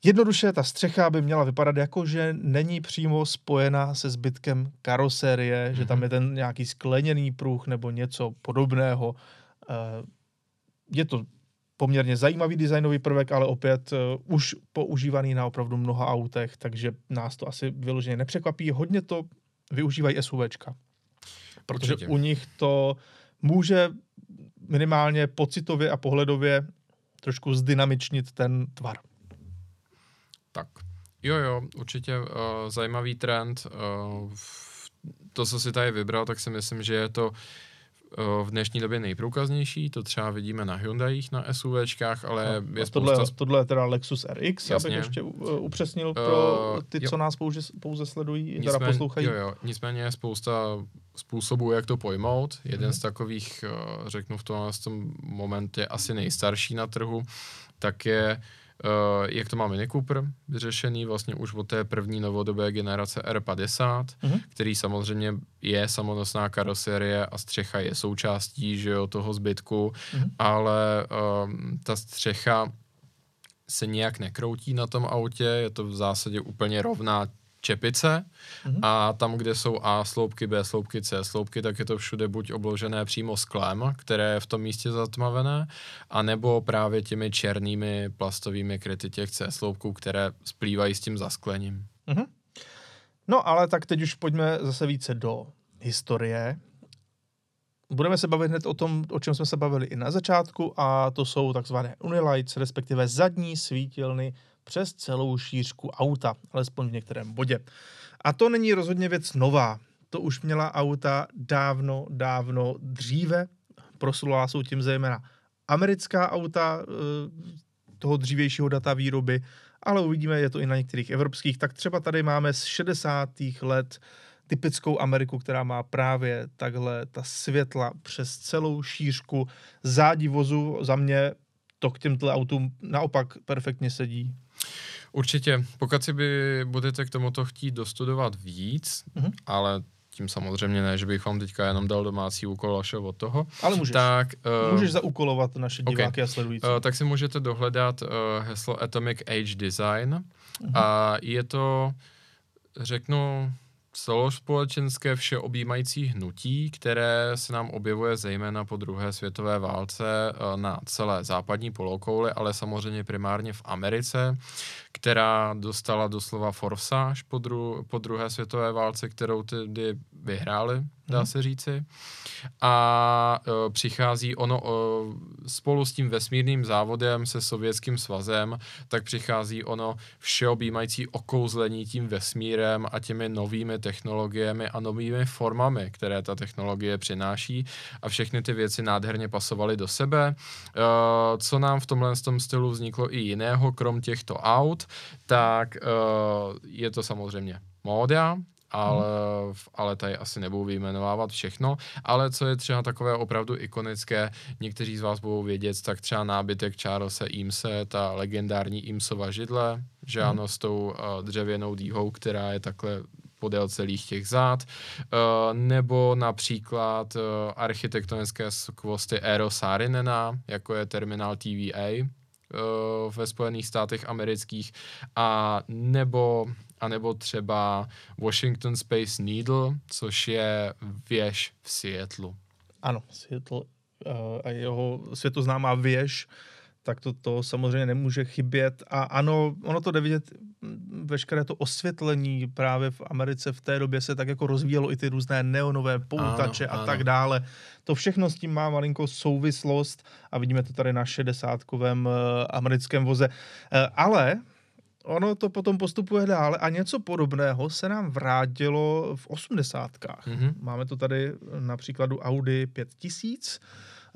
Jednoduše ta střecha by měla vypadat jako, že není přímo spojená se zbytkem karosérie, mm-hmm. že tam mhm. je ten nějaký skleněný pruh nebo něco podobného. Je to poměrně zajímavý designový prvek, ale opět uh, už používaný na opravdu mnoha autech, takže nás to asi vyloženě nepřekvapí. Hodně to využívají SUVčka, protože Určitě. u nich to může minimálně pocitově a pohledově trošku zdynamičnit ten tvar. Tak, jo, jo, určitě uh, zajímavý trend. Uh, to, co si tady vybral, tak si myslím, že je to uh, v dnešní době nejprůkaznější, to třeba vidíme na Hyundaích, na SUVčkách, ale no, je tohle, spousta... Tohle je teda Lexus RX, Jasně. abych ještě upřesnil pro uh, ty, jo. co nás pouze, pouze sledují, nicméně, teda poslouchají. Jo, jo, nicméně je spousta způsobů, jak to pojmout. Jeden mm-hmm. z takových, eh, řeknu v tom, v tom momentě asi nejstarší na trhu, tak je Uh, jak to má Mini Cooper vyřešený vlastně už od té první novodobé generace R50, mm-hmm. který samozřejmě je samonosná karoserie a střecha je součástí že jo, toho zbytku, mm-hmm. ale uh, ta střecha se nějak nekroutí na tom autě, je to v zásadě úplně rovná čepice mm-hmm. a tam, kde jsou A sloupky, B sloupky, C sloupky, tak je to všude buď obložené přímo sklem, které je v tom místě zatmavené, anebo právě těmi černými plastovými kryty těch C sloupků, které splývají s tím zasklením. Mm-hmm. No ale tak teď už pojďme zase více do historie. Budeme se bavit hned o tom, o čem jsme se bavili i na začátku, a to jsou takzvané unilights, respektive zadní svítilny přes celou šířku auta, alespoň v některém bodě. A to není rozhodně věc nová. To už měla auta dávno, dávno dříve. Proslula jsou tím zejména americká auta eh, toho dřívějšího data výroby, ale uvidíme, je to i na některých evropských. Tak třeba tady máme z 60. let typickou Ameriku, která má právě takhle ta světla přes celou šířku zádi vozu. Za mě to k těmto autům naopak perfektně sedí. Určitě, pokud si by budete k tomuto chtít dostudovat víc, mm-hmm. ale tím samozřejmě ne, že bych vám teďka jenom dal domácí úkol až od toho. Ale můžeš. Tak, uh, můžeš zaúkolovat naše diváky okay. a sledující. Uh, tak si můžete dohledat uh, heslo Atomic Age Design uh-huh. a je to řeknu celospolečenské všeobjímající hnutí, které se nám objevuje zejména po druhé světové válce eh, na celé západní polokouli, ale samozřejmě primárně v Americe, která dostala doslova forsáž po, dru- po druhé světové válce, kterou tedy vyhráli, dá hmm. se říci. A e, přichází ono e, spolu s tím vesmírným závodem se Sovětským svazem, tak přichází ono všeobjímající okouzlení tím vesmírem a těmi novými technologiemi a novými formami, které ta technologie přináší a všechny ty věci nádherně pasovaly do sebe. E, co nám v tomhle tom stylu vzniklo i jiného, krom těchto aut, tak e, je to samozřejmě móda, ale, hmm. ale tady asi nebudu vyjmenovávat všechno, ale co je třeba takové opravdu ikonické, někteří z vás budou vědět, tak třeba nábytek Charlesa Imse, ta legendární Imsova židle, že hmm. ano, s tou uh, dřevěnou dýhou, která je takhle podél celých těch zád, uh, nebo například uh, architektonické skvosty Aero Sarinena, jako je terminál TVA, ve Spojených státech amerických a nebo a nebo třeba Washington Space Needle, což je věž v Seattleu. Ano, Seattle uh, a jeho světoznámá věž, tak to, to samozřejmě nemůže chybět. A ano, ono to jde vidět, veškeré to osvětlení právě v Americe v té době se tak jako rozvíjelo i ty různé neonové poutače ano, a ano. tak dále. To všechno s tím má malinkou souvislost a vidíme to tady na 60-kovém uh, americkém voze. Uh, ale ono to potom postupuje dále a něco podobného se nám vrátilo v osmdesátkách. Mm-hmm. Máme to tady na příkladu Audi 5000,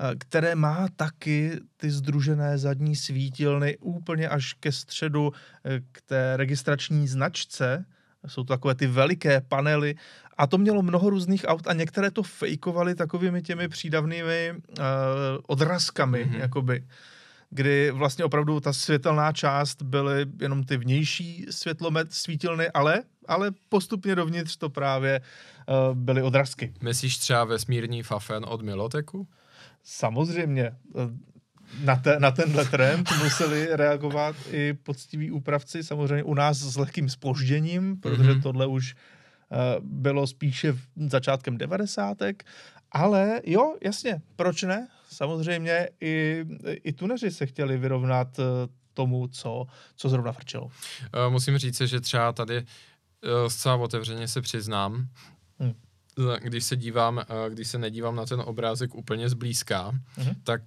eh, které má taky ty združené zadní svítilny úplně až ke středu eh, k té registrační značce. Jsou to takové ty veliké panely a to mělo mnoho různých aut a některé to fejkovali takovými těmi přídavnými uh, odrazkami, mm-hmm. jakoby kdy vlastně opravdu ta světelná část byly jenom ty vnější světlomet svítilny, ale, ale postupně dovnitř to právě uh, byly odrazky. Myslíš třeba vesmírný fafen od Miloteku? Samozřejmě. Eh, na, te, na tenhle trend museli reagovat i poctiví úpravci, samozřejmě u nás s lehkým spožděním, protože mm-hmm. tohle už uh, bylo spíše v začátkem devadesátek, ale jo, jasně, proč ne? samozřejmě i, i tuneři se chtěli vyrovnat eh, tomu, co, co zrovna frčelo. Eh, musím říct, že třeba tady eh, zcela otevřeně se přiznám, hmm. když se dívám, když se nedívám na ten obrázek úplně zblízka, hmm. tak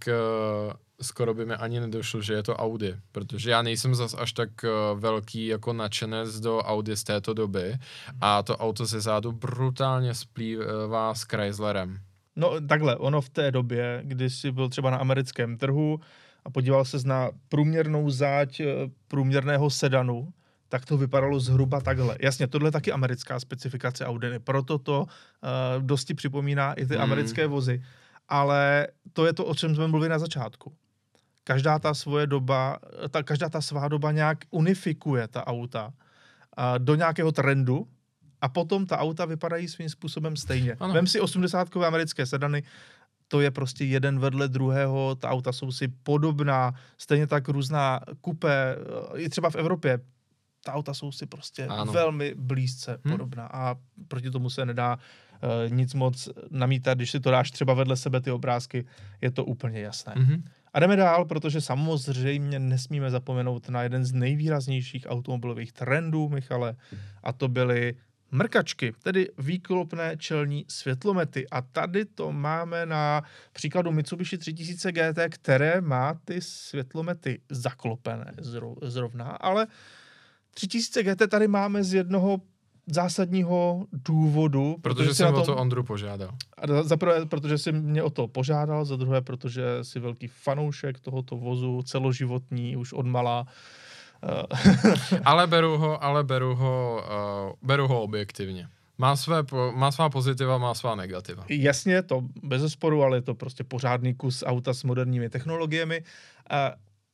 skoro by mi ani nedošlo, že je to Audi, protože já nejsem zas až tak velký jako nadšenec do Audi z této doby a to auto ze zádu brutálně splývá s Chryslerem. No takhle, ono v té době, kdy jsi byl třeba na americkém trhu a podíval se na průměrnou záď eh, průměrného sedanu, tak to vypadalo zhruba takhle. Jasně, tohle je taky americká specifikace Audiny, proto to uh, dosti připomíná i ty mm. americké vozy. Ale to je to, o čem jsme mluvili na začátku. Každá ta svoje doba, ta, každá ta svá doba nějak unifikuje ta auta uh, do nějakého trendu, a potom ta auta vypadají svým způsobem stejně. Ano. Vem si 80 americké sedany, to je prostě jeden vedle druhého, ta auta jsou si podobná, stejně tak různá kupé, i třeba v Evropě, ta auta jsou si prostě ano. velmi blízce hmm. podobná a proti tomu se nedá uh, nic moc namítat, když si to dáš třeba vedle sebe ty obrázky, je to úplně jasné. Hmm. A jdeme dál, protože samozřejmě nesmíme zapomenout na jeden z nejvýraznějších automobilových trendů, Michale, a to byly mrkačky, tedy výklopné čelní světlomety. A tady to máme na příkladu Mitsubishi 3000 GT, které má ty světlomety zaklopené zrovna, ale 3000 GT tady máme z jednoho zásadního důvodu. Protože jsem o to Ondru požádal. Za prvé, protože jsi mě o to požádal, za druhé, protože jsi velký fanoušek tohoto vozu, celoživotní, už od malá. ale beru ho, ale beru ho, uh, beru ho objektivně. Má, své, má svá pozitiva, má svá negativa. Jasně, to bez sporu, ale je to prostě pořádný kus auta s moderními technologiemi. Uh,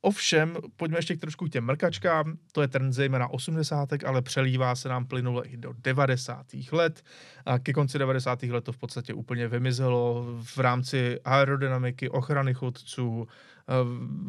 Ovšem, pojďme ještě trošku k těm mrkačkám. To je trend zejména 80. ale přelívá se nám plynule i do 90. let. A ke konci 90. let to v podstatě úplně vymizelo v rámci aerodynamiky, ochrany chodců, eh,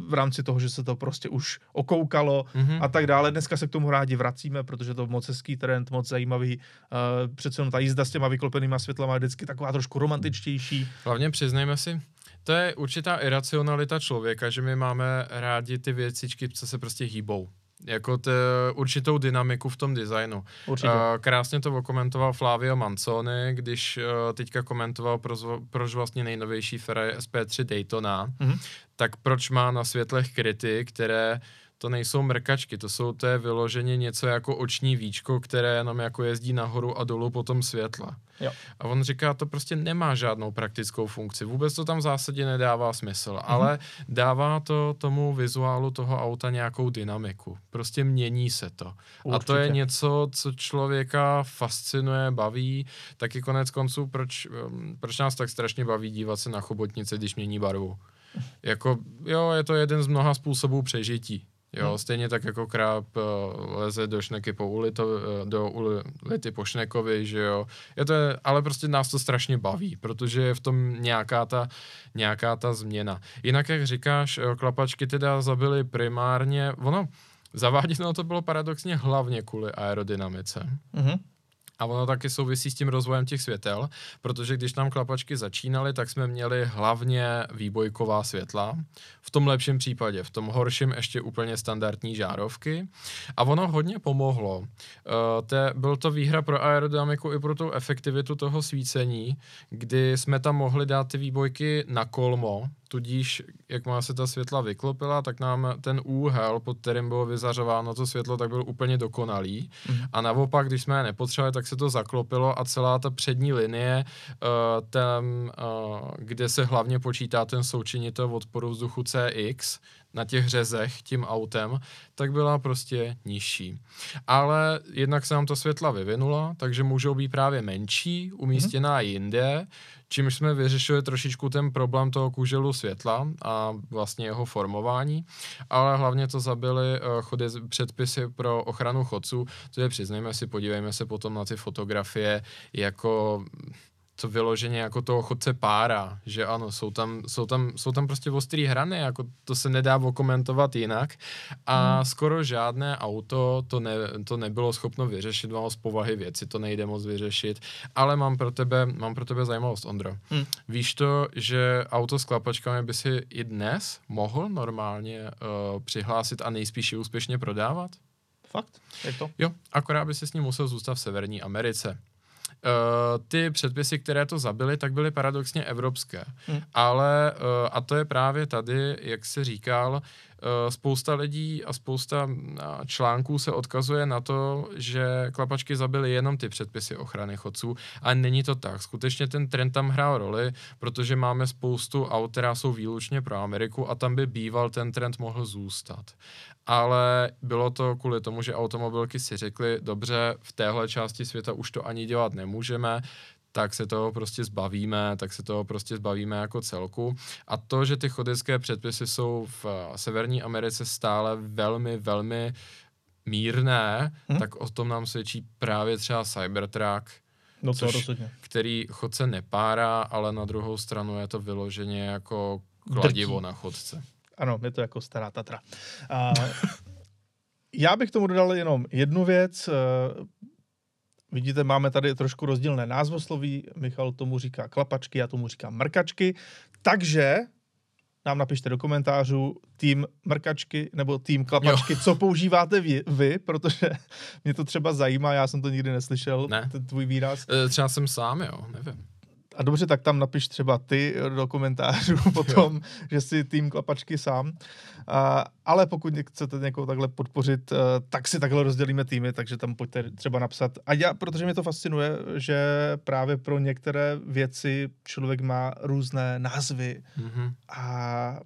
v rámci toho, že se to prostě už okoukalo mm-hmm. a tak dále. Dneska se k tomu rádi vracíme, protože to je moc hezký trend, moc zajímavý. Uh, přece jenom ta jízda s těma vyklopenýma světlama je vždycky taková trošku romantičtější. Hlavně přiznejme si, to je určitá iracionalita člověka, že my máme rádi ty věcičky, co se prostě hýbou jako t, určitou dynamiku v tom designu. Určitě. Uh, krásně to okomentoval Flavio Manzoni, když uh, teďka komentoval, proč, proč vlastně nejnovější Ferrari SP3 Daytona, mm-hmm. tak proč má na světlech kryty, které to nejsou mrkačky, to jsou to je vyloženě něco jako oční víčko, které jenom jako jezdí nahoru a dolů po tom světle. Jo. A on říká, to prostě nemá žádnou praktickou funkci. Vůbec to tam v zásadě nedává smysl, mm-hmm. ale dává to tomu vizuálu toho auta nějakou dynamiku. Prostě mění se to. Určitě. A to je něco, co člověka fascinuje, baví. Taky konec konců, proč, um, proč nás tak strašně baví dívat se na chobotnice, když mění barvu. Jako, jo, je to jeden z mnoha způsobů přežití. Jo, hmm. stejně tak jako kráp uh, leze do šneky po ulito, uh, do ulity po šnekovi, že jo. Je to, ale prostě nás to strašně baví, protože je v tom nějaká ta, nějaká ta změna. Jinak, jak říkáš, uh, klapačky teda zabily primárně, ono, zaváděno to bylo paradoxně hlavně kvůli aerodynamice. Mm-hmm. A ono taky souvisí s tím rozvojem těch světel, protože když nám klapačky začínaly, tak jsme měli hlavně výbojková světla. V tom lepším případě, v tom horším ještě úplně standardní žárovky. A ono hodně pomohlo. Uh, te, byl to výhra pro aerodynamiku i pro tu efektivitu toho svícení, kdy jsme tam mohli dát ty výbojky na kolmo, tudíž, jak má se ta světla vyklopila, tak nám ten úhel, pod kterým bylo vyzařováno to světlo, tak byl úplně dokonalý. Mm. A naopak, když jsme je nepotřebovali, tak se to zaklopilo a celá ta přední linie, uh, tam, uh, kde se hlavně počítá ten součinitel odporu vzduchu CX, na těch řezech tím autem, tak byla prostě nižší. Ale jednak se nám to světla vyvinula, takže můžou být právě menší, umístěná mm-hmm. jinde, čímž jsme vyřešili trošičku ten problém toho kuželu světla a vlastně jeho formování, ale hlavně to zabili uh, chody předpisy pro ochranu chodců, to je přiznejme si, podívejme se potom na ty fotografie jako to vyloženě jako toho chodce pára, že ano, jsou tam, jsou tam, jsou tam prostě ostrý hrany, jako to se nedá okomentovat jinak a hmm. skoro žádné auto to, ne, to nebylo schopno vyřešit, mám z povahy věci, to nejde moc vyřešit, ale mám pro tebe, mám pro tebe zajímavost, Ondro. Hmm. Víš to, že auto s klapačkami by si i dnes mohl normálně uh, přihlásit a nejspíš úspěšně prodávat? Fakt? Je to? Jo, akorát by si s ním musel zůstat v Severní Americe. Uh, ty předpisy, které to zabily, tak byly paradoxně evropské. Hmm. Ale, uh, a to je právě tady, jak se říkal, uh, spousta lidí a spousta článků se odkazuje na to, že klapačky zabily jenom ty předpisy ochrany chodců, a není to tak. Skutečně ten trend tam hrál roli, protože máme spoustu aut, která jsou výlučně pro Ameriku a tam by býval ten trend mohl zůstat. Ale bylo to kvůli tomu, že automobilky si řekly, dobře, v téhle části světa už to ani dělat nemůžeme, tak se toho prostě zbavíme, tak se toho prostě zbavíme jako celku. A to, že ty chodecké předpisy jsou v Severní Americe stále velmi, velmi mírné, hmm. tak o tom nám svědčí právě třeba Cybertruck, no to což, rozhodně. který chodce nepárá, ale na druhou stranu je to vyloženě jako kladivo Drtí. na chodce. Ano, je to jako stará Tatra. A, já bych tomu dodal jenom jednu věc. Vidíte, máme tady trošku rozdílné názvosloví. Michal tomu říká klapačky, já tomu říkám mrkačky. Takže nám napište do komentářů tým mrkačky nebo tým klapačky, jo. co používáte vy, vy, protože mě to třeba zajímá, já jsem to nikdy neslyšel, ne. ten tvůj výraz. E, třeba jsem sám, jo, nevím. A dobře, tak tam napiš třeba ty do komentářů potom, jo. že si tým klapačky sám. A, ale pokud chcete někoho takhle podpořit, uh, tak si takhle rozdělíme týmy, takže tam pojďte třeba napsat. A já, protože mě to fascinuje, že právě pro některé věci člověk má různé názvy mm-hmm. a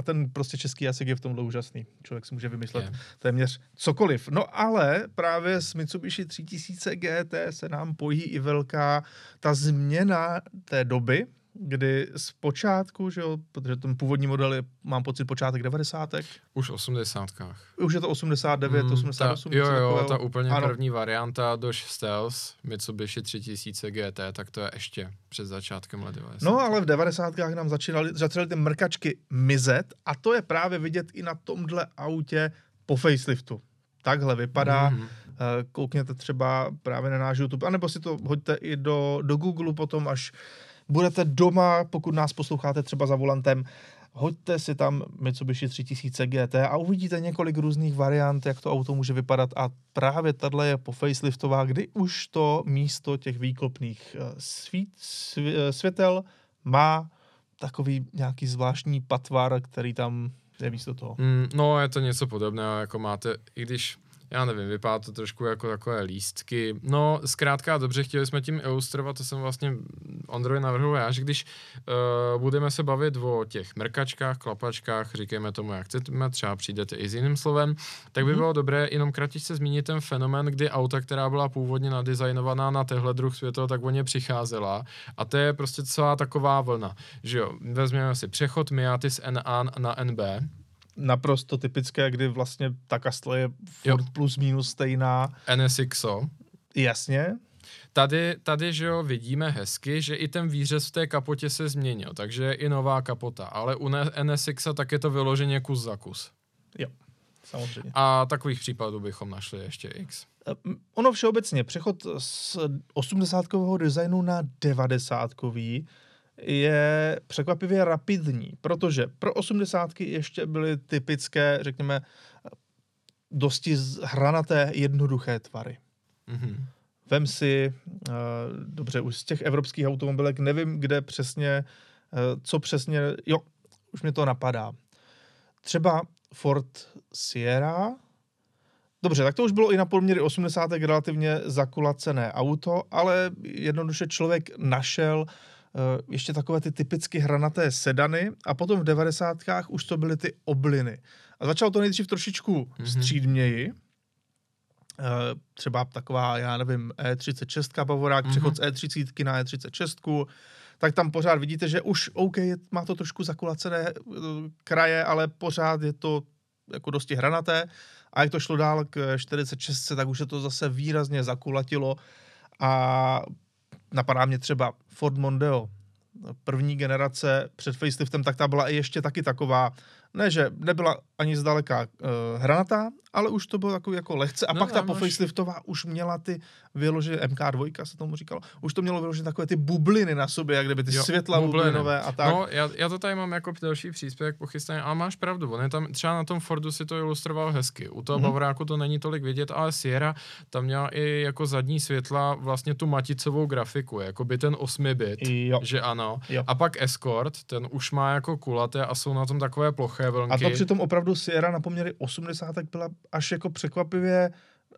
a ten prostě český jazyk je v tomhle úžasný. Člověk si může vymyslet yeah. téměř cokoliv. No ale právě s Mitsubishi 3000 GT se nám pojí i velká ta změna té doby, kdy z počátku, že jo, protože ten původní model je, mám pocit, počátek 90. Už v 80. Už je to 89, mm, 88. Ta, jo, jo, takového. ta úplně ano. první varianta Dodge Stealth, Mitsubishi 3000 GT, tak to je ještě před začátkem let 90. No, ale v 90. nám začínaly, začaly ty mrkačky mizet a to je právě vidět i na tomhle autě po faceliftu. Takhle vypadá. Mm-hmm. Koukněte třeba právě na náš YouTube, anebo si to hoďte i do, do Google potom, až budete doma, pokud nás posloucháte třeba za volantem, hoďte si tam Mitsubishi 3000 GT a uvidíte několik různých variant, jak to auto může vypadat a právě tahle je po faceliftová, kdy už to místo těch výklopných eh, svít, eh, světel má takový nějaký zvláštní patvar, který tam je místo toho. Mm, no, je to něco podobného, jako máte, i když já nevím, vypadá to trošku jako takové lístky. No, zkrátka dobře, chtěli jsme tím ilustrovat, to jsem vlastně Ondrovi navrhl já, že když uh, budeme se bavit o těch mrkačkách, klapačkách, říkejme tomu, jak chceme, třeba přijdete i s jiným slovem, tak by mm-hmm. bylo dobré jenom kratičce zmínit ten fenomén, kdy auta, která byla původně nadizajnovaná na tehle druh světla, tak o ně přicházela. A to je prostě celá taková vlna, že jo, vezměme si přechod Miatis NA na NB, naprosto typické, kdy vlastně ta kastle je furt jo. plus minus stejná. NSXO. Jasně. Tady, tady, že jo, vidíme hezky, že i ten výřez v té kapotě se změnil, takže je i nová kapota, ale u NSX tak je to vyloženě kus za kus. Jo, samozřejmě. A takových případů bychom našli ještě X. Ono všeobecně, přechod z 80 designu na 90 je překvapivě rapidní, protože pro osmdesátky ještě byly typické, řekněme, dosti hranaté, jednoduché tvary. Mm-hmm. Vem si, uh, dobře, už z těch evropských automobilek nevím, kde přesně, uh, co přesně, jo, už mi to napadá. Třeba Ford Sierra, Dobře, tak to už bylo i na poměry 80. relativně zakulacené auto, ale jednoduše člověk našel Eh, ještě takové ty typicky hranaté sedany a potom v devadesátkách už to byly ty obliny. A začalo to nejdřív trošičku mm-hmm. střídměji, eh, třeba taková, já nevím, E36 Bavorák, mm-hmm. přechod z E30 na E36, tak tam pořád vidíte, že už OK, má to trošku zakulacené eh, kraje, ale pořád je to jako dosti hranaté. A jak to šlo dál k 46, tak už se to zase výrazně zakulatilo a napadá mě třeba Ford Mondeo, první generace před faceliftem, tak ta byla i ještě taky taková ne, že nebyla ani zdaleka uh, hranatá, ale už to bylo takový jako lehce. A no, pak ta po faceliftová už měla ty vyložené, MK2 se tomu říkalo, už to mělo vyložené takové ty bubliny na sobě, jak kdyby ty jo, světla bubliny. bublinové a tak. No, já, já, to tady mám jako další příspěvek pochystaný, ale máš pravdu, on je tam, třeba na tom Fordu si to ilustroval hezky. U toho mm-hmm. Bavoráku to není tolik vidět, ale Sierra tam měla i jako zadní světla vlastně tu maticovou grafiku, jako by ten 8 bit, jo. že ano. Jo. A pak Escort, ten už má jako kulaté a jsou na tom takové ploché vlnky. A to přitom opravdu Sierra na poměry 80 byla až jako překvapivě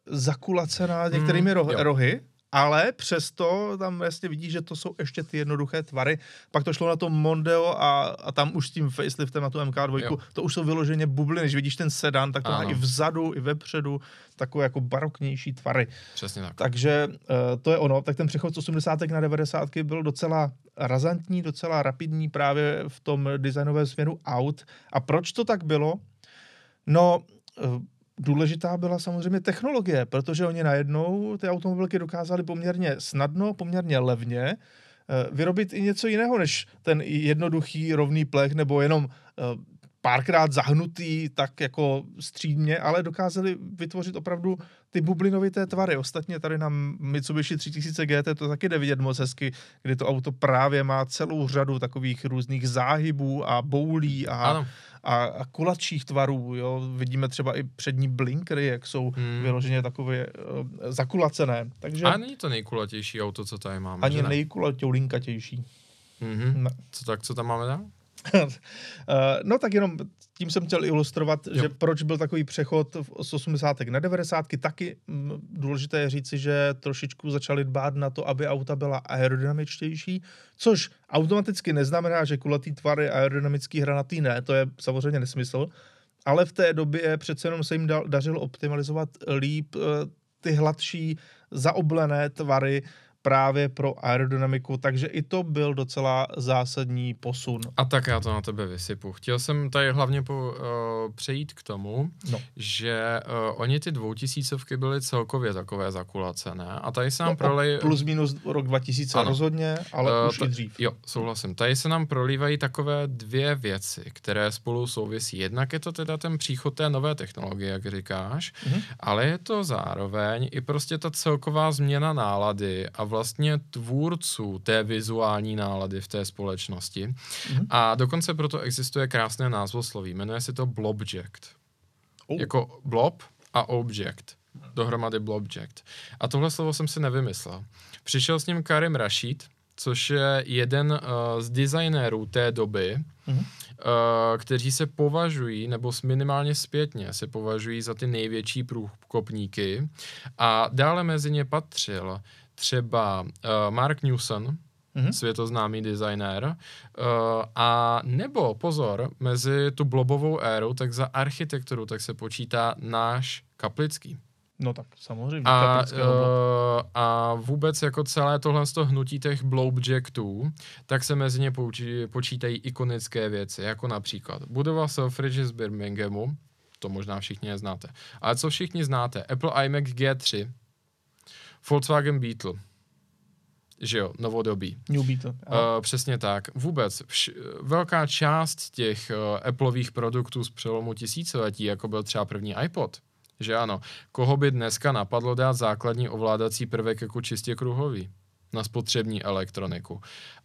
zakulacená některými mm, rohy, rohy, ale přesto tam jasně vidí, že to jsou ještě ty jednoduché tvary. Pak to šlo na to Mondeo a, a tam už s tím faceliftem na tu MK2, jo. to už jsou vyloženě bubliny. Když vidíš ten sedan, tak to ano. má i vzadu, i vepředu takové jako baroknější tvary. Přesně tak. Takže uh, to je ono. Tak ten přechod z 80. na 90. byl docela razantní, docela rapidní právě v tom designovém směru aut. A proč to tak bylo? No, uh, důležitá byla samozřejmě technologie, protože oni najednou ty automobilky dokázali poměrně snadno, poměrně levně eh, vyrobit i něco jiného než ten jednoduchý rovný plech nebo jenom eh, párkrát zahnutý, tak jako střídně, ale dokázali vytvořit opravdu ty bublinovité tvary. Ostatně tady na Mitsubishi 3000 GT to taky jde vidět moc hezky, kdy to auto právě má celou řadu takových různých záhybů a boulí a, a, a kulatších tvarů. Jo. Vidíme třeba i přední blinkry, jak jsou hmm. vyloženě takové uh, zakulacené. Takže, a není to nejkulatější auto, co tady máme. Ani nejkulatější. Mm-hmm. Co tak, co tam máme dál? Eh, no tak jenom tím jsem chtěl ilustrovat, jo. že proč byl takový přechod z 80. na 90. Taky mm, důležité je říci, že trošičku začali dbát na to, aby auta byla aerodynamičtější, což automaticky neznamená, že kulatý tvar je aerodynamický hranatý, ne, to je samozřejmě nesmysl, ale v té době přece jenom se jim dařilo optimalizovat líp eh, ty hladší, zaoblené tvary, právě pro aerodynamiku, takže i to byl docela zásadní posun. A tak já to na tebe vysypu. Chtěl jsem tady hlavně po, uh, přejít k tomu, no. že uh, oni ty dvoutisícovky byly celkově takové zakulacené a tady se nám no, prolej... Plus minus rok 2000 ano. rozhodně, ale uh, už ta, i dřív. Jo, souhlasím. Tady se nám prolívají takové dvě věci, které spolu souvisí. Jednak je to teda ten příchod té nové technologie, jak říkáš, mm-hmm. ale je to zároveň i prostě ta celková změna nálady a vlastně tvůrců té vizuální nálady v té společnosti. Mm-hmm. A dokonce proto existuje krásné názvosloví. Jmenuje se to Blobject. Oh. Jako blob a object. Dohromady Blobject. A tohle slovo jsem si nevymyslel. Přišel s ním Karim Rashid, což je jeden uh, z designérů té doby, mm-hmm. uh, kteří se považují, nebo minimálně zpětně se považují za ty největší průkopníky. A dále mezi ně patřil třeba uh, Mark Newson, mm-hmm. světoznámý designér, uh, a nebo, pozor, mezi tu blobovou éru, tak za architekturu, tak se počítá náš Kaplický. No tak samozřejmě. A, uh, a vůbec jako celé tohle z toho hnutí těch blobjectů, tak se mezi ně počítají ikonické věci, jako například budova Selfridge z Birminghamu, to možná všichni neznáte. Ale co všichni znáte? Apple iMac G3, Volkswagen Beetle, že jo, novodobí. New Beetle. Uh, přesně tak. Vůbec vš- velká část těch uh, Appleových produktů z přelomu tisíciletí, jako byl třeba první iPod, že ano, koho by dneska napadlo dát základní ovládací prvek jako čistě kruhový? Na spotřební elektroniku.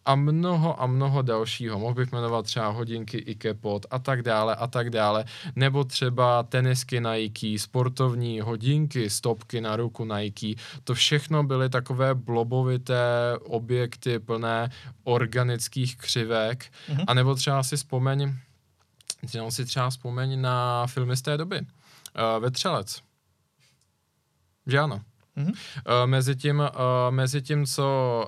A mnoho a mnoho dalšího. Mohl bych jmenovat třeba hodinky Ikepod a tak dále a tak dále. Nebo třeba tenisky Nike, sportovní hodinky, stopky na ruku Nike. To všechno byly takové blobovité objekty plné organických křivek. Mm-hmm. A nebo třeba si vzpomeň, si třeba vzpomeň na filmy z té doby. Uh, Vetřelec. Že ano. Mm-hmm. Uh, mezi, tím, uh, mezi tím, co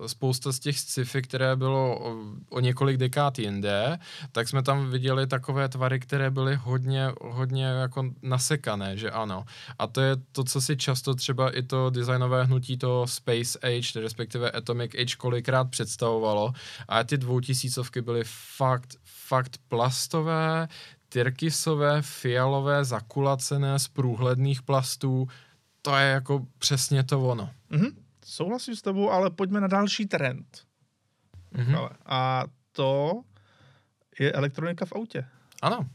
uh, spousta z těch sci-fi, které bylo o, o několik dekád jinde, tak jsme tam viděli takové tvary, které byly hodně, hodně jako nasekané, že ano. A to je to, co si často třeba i to designové hnutí, to Space Age, respektive Atomic Age kolikrát představovalo. A ty dvoutisícovky byly fakt, fakt plastové, tyrkysové, fialové, zakulacené z průhledných plastů, to je jako přesně to ono. Mm-hmm. Souhlasím s tebou, ale pojďme na další trend. Mm-hmm. A to je elektronika v autě. Ano.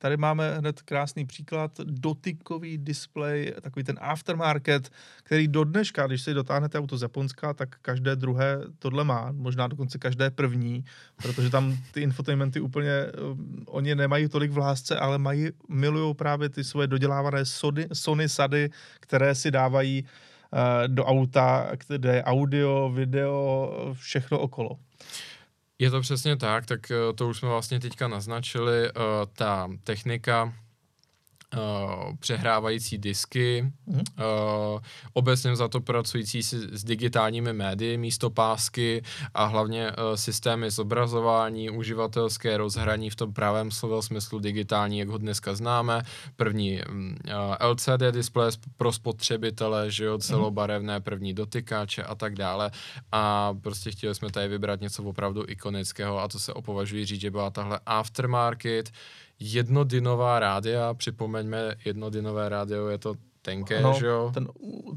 Tady máme hned krásný příklad, dotykový displej, takový ten aftermarket, který do dneška, když si dotáhnete auto z Japonska, tak každé druhé tohle má, možná dokonce každé první, protože tam ty infotainmenty úplně, um, oni nemají tolik v lásce, ale mají, milují právě ty svoje dodělávané Sony, Sony sady, které si dávají uh, do auta, kde je audio, video, všechno okolo. Je to přesně tak, tak eh, to už jsme vlastně teďka naznačili. Uh, ta technika Uh, přehrávající disky, mm. uh, obecně za to pracující s, s digitálními médii, místo pásky a hlavně uh, systémy zobrazování, uživatelské rozhraní v tom pravém slova smyslu digitální, jak ho dneska známe. První um, LCD displeje pro spotřebitele, že jo, mhm. celobarevné první dotykáče a tak dále. A prostě chtěli jsme tady vybrat něco opravdu ikonického a to se opovažuji říct, že byla tahle aftermarket, jednodinová rádia, připomeňme, jednodinové rádio je to tenké, no, že jo? Ten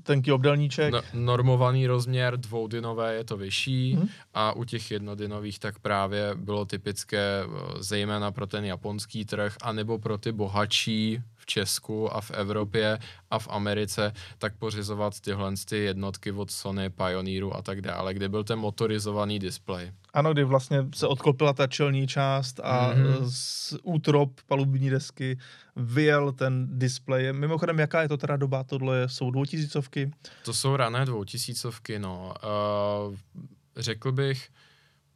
tenký obdelníček. No, normovaný rozměr, dvoudinové je to vyšší mm. a u těch jednodinových tak právě bylo typické eh, zejména pro ten japonský trh, anebo pro ty bohatší v Česku a v Evropě a v Americe, tak pořizovat tyhle ty jednotky od Sony, Pioneeru a tak dále, kde byl ten motorizovaný displej. Ano, kdy vlastně se odklopila ta čelní část a mm-hmm. z útrop palubní desky vyjel ten displej. Mimochodem, jaká je to teda doba? Tohle jsou dvoutisícovky? To jsou rané dvoutisícovky, no. Uh, řekl bych,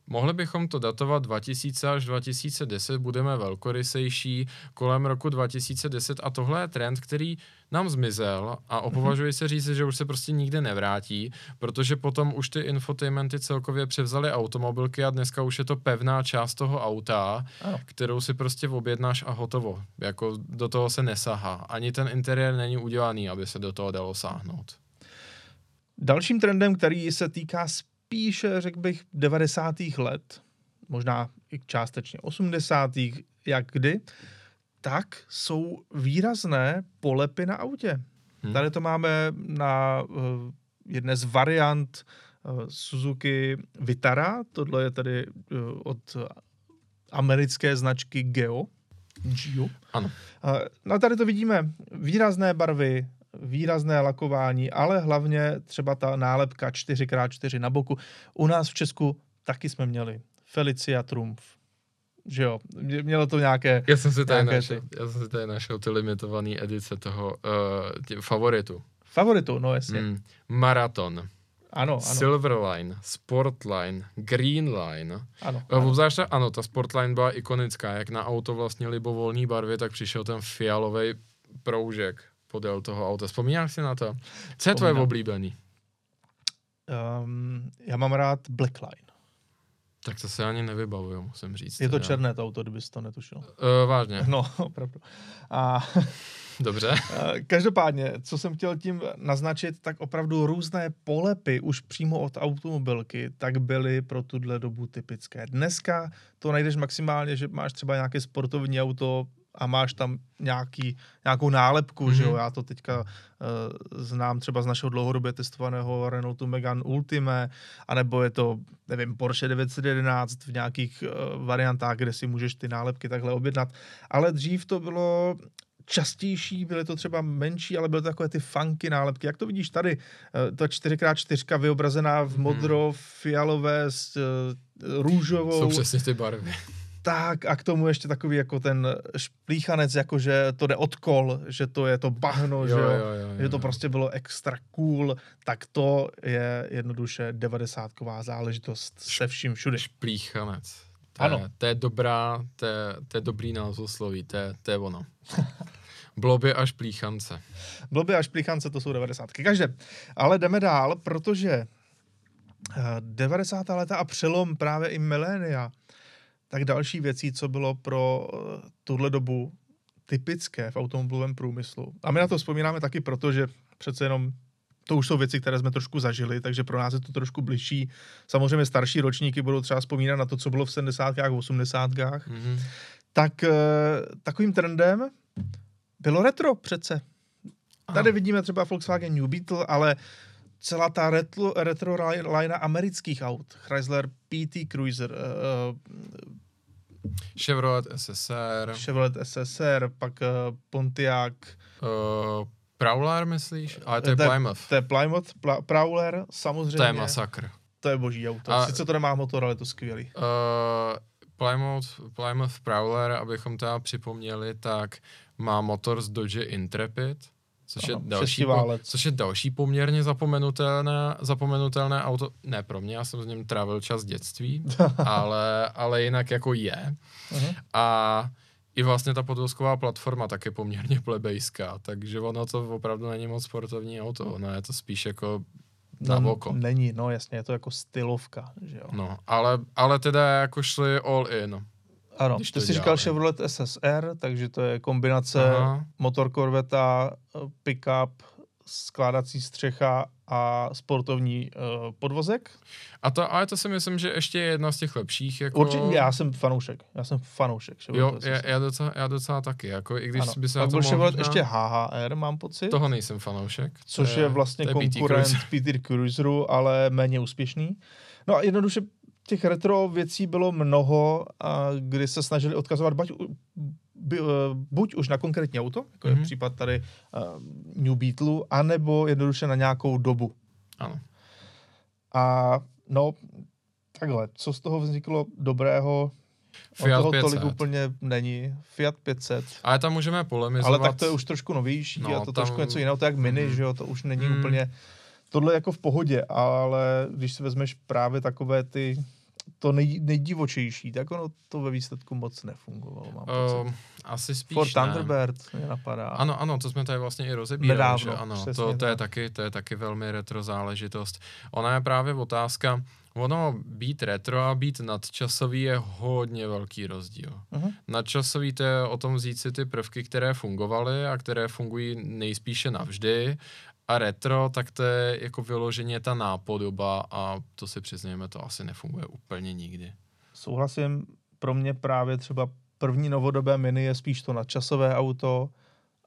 Mohli bychom to datovat 2000 až 2010, budeme velkorysejší kolem roku 2010 a tohle je trend, který nám zmizel a mhm. opovažuji se říct, že už se prostě nikdy nevrátí, protože potom už ty infotainmenty celkově převzaly automobilky a dneska už je to pevná část toho auta, ano. kterou si prostě objednáš a hotovo. Jako do toho se nesahá. Ani ten interiér není udělaný, aby se do toho dalo sáhnout. Dalším trendem, který se týká spíše, řekl bych, 90. let, možná i částečně 80. jak kdy, tak jsou výrazné polepy na autě. Hmm. Tady to máme na uh, jedné z variant uh, Suzuki Vitara, tohle je tady uh, od americké značky Geo. Geo. Ano. Uh, no tady to vidíme, výrazné barvy, výrazné lakování, ale hlavně třeba ta nálepka 4x4 na boku. U nás v Česku taky jsme měli Felicia Trumf, že jo, mělo to nějaké... Já jsem si tady našel, já jsem si tady našel ty limitované edice toho uh, favoritu. Favoritu, no jasně. Mm, maraton. Ano, ano. Silverline, Sportline, Greenline. Ano, eh, ano. Obzvlášť, ano, ta Sportline byla ikonická, jak na auto vlastně libovolný barvy, tak přišel ten fialový proužek podél toho auta. Vzpomínáš si na to? Co je tvoje oblíbený? Um, já mám rád Blackline. Tak to se ani nevybavuju, musím říct. Je to teda. černé to auto, kdybys to netušil. Uh, vážně. No, opravdu. A Dobře. Eh, každopádně, co jsem chtěl tím naznačit, tak opravdu různé polepy už přímo od automobilky, tak byly pro tuhle dobu typické. Dneska to najdeš maximálně, že máš třeba nějaké sportovní auto, a máš tam nějaký, nějakou nálepku, mm-hmm. že jo, mhm. já to teďka uh, znám třeba z našeho dlouhodobě testovaného Renaultu Megane Ultime, anebo je to, nevím, Porsche 911 v nějakých uh, variantách, kde si můžeš ty nálepky takhle objednat, ale dřív to bylo častější, byly to třeba menší, ale byly to takové ty funky nálepky. Jak to vidíš tady? Uh, ta 4x4 vyobrazená v mhm. modro, fialové s růžovou. Jsou přesně ty barvy tak a k tomu ještě takový jako ten šplíchanec, jako že to jde od kol, že to je to bahno, jo, že, jo, jo, jo, jo, že to prostě bylo extra cool, tak to je jednoduše devadesátková záležitost se vším všude. Šplíchanec. To ano. Je, to je dobrá, to je, to je dobrý názvosloví, to je, to je ono. Bloby až plíchance. Bloby až plíchance, to jsou devadesátky. Každé. Ale jdeme dál, protože 90. Eh, léta a přelom právě i milénia tak další věcí, co bylo pro eh, tuhle dobu typické v automobilovém průmyslu. A my na to vzpomínáme taky proto, že přece jenom to už jsou věci, které jsme trošku zažili, takže pro nás je to trošku bližší. Samozřejmě starší ročníky budou třeba vzpomínat na to, co bylo v 70. a 80. Mm-hmm. Tak eh, takovým trendem bylo retro přece. Tady vidíme třeba Volkswagen New Beetle, ale celá ta retro, retro line amerických aut, Chrysler PT Cruiser, uh, Chevrolet SSR. Chevrolet SSR, pak uh, Pontiac. Uh, Prowler myslíš? Ale to je Plymouth. To je Plymouth, Pla- Prowler, samozřejmě. To je masakr. To je boží auto. A, Sice to nemá motor, ale je to skvělý. Uh, Plymouth, Plymouth Prowler, abychom to připomněli, tak má motor z Dodge Intrepid Což, je další, po, což je další poměrně zapomenutelné, zapomenutelné auto. Ne pro mě, já jsem s ním trávil čas dětství, ale, ale jinak jako je. Uh-huh. A i vlastně ta podvozková platforma tak je poměrně plebejská, takže ono to opravdu není moc sportovní auto, no je to spíš jako na no, oko. Není, no jasně, je to jako stylovka, že jo. No, ale, ale teda jako šli all in. Ano, ty jsi říkal Chevrolet SSR, takže to je kombinace Aha. motor Corvette, pickup, skládací střecha a sportovní uh, podvozek. A to, ale to si myslím, že ještě je jedna z těch lepších. Jako... Určitě, já jsem fanoušek. Já jsem fanoušek. Jo, já, já, docela, já docela taky. Jako, i když ano. by se Pak byl Chevrolet ještě HHR, mám pocit. Toho nejsem fanoušek. Což je, je vlastně konkurent PT Cruiseru, ale méně úspěšný. No a jednoduše těch retro věcí bylo mnoho, a kdy se snažili odkazovat buď, by, uh, buď už na konkrétní auto, jako mm-hmm. je mhm. případ tady uh, New Beetle, anebo jednoduše na nějakou dobu. Ano. A no, takhle, co z toho vzniklo dobrého, Fiat toho 500. tolik úplně není. Fiat 500. Ale tam můžeme polemizovat. Ale tak to je už trošku novější no, a to tam... trošku něco jiného, to je jak mini, mm. že jo, to už není mm. úplně tohle jako v pohodě, ale když si vezmeš právě takové ty to nej, nejdivočejší, tak ono to ve výsledku moc nefungovalo. Mám uh, asi spíš Ford Thunderbird mě napadá. Ano, ano, to jsme tady vlastně i rozebírali. Nedávno, že ano, to, to, je taky, to je taky velmi retro záležitost. Ona je právě otázka, ono být retro a být nadčasový je hodně velký rozdíl. Uh-huh. Nadčasový to je o tom vzít si ty prvky, které fungovaly a které fungují nejspíše navždy A retro, tak to je jako vyloženě ta nápodoba a to si přiznejme, to asi nefunguje úplně nikdy. Souhlasím, pro mě právě třeba první novodobé mini je spíš to nadčasové auto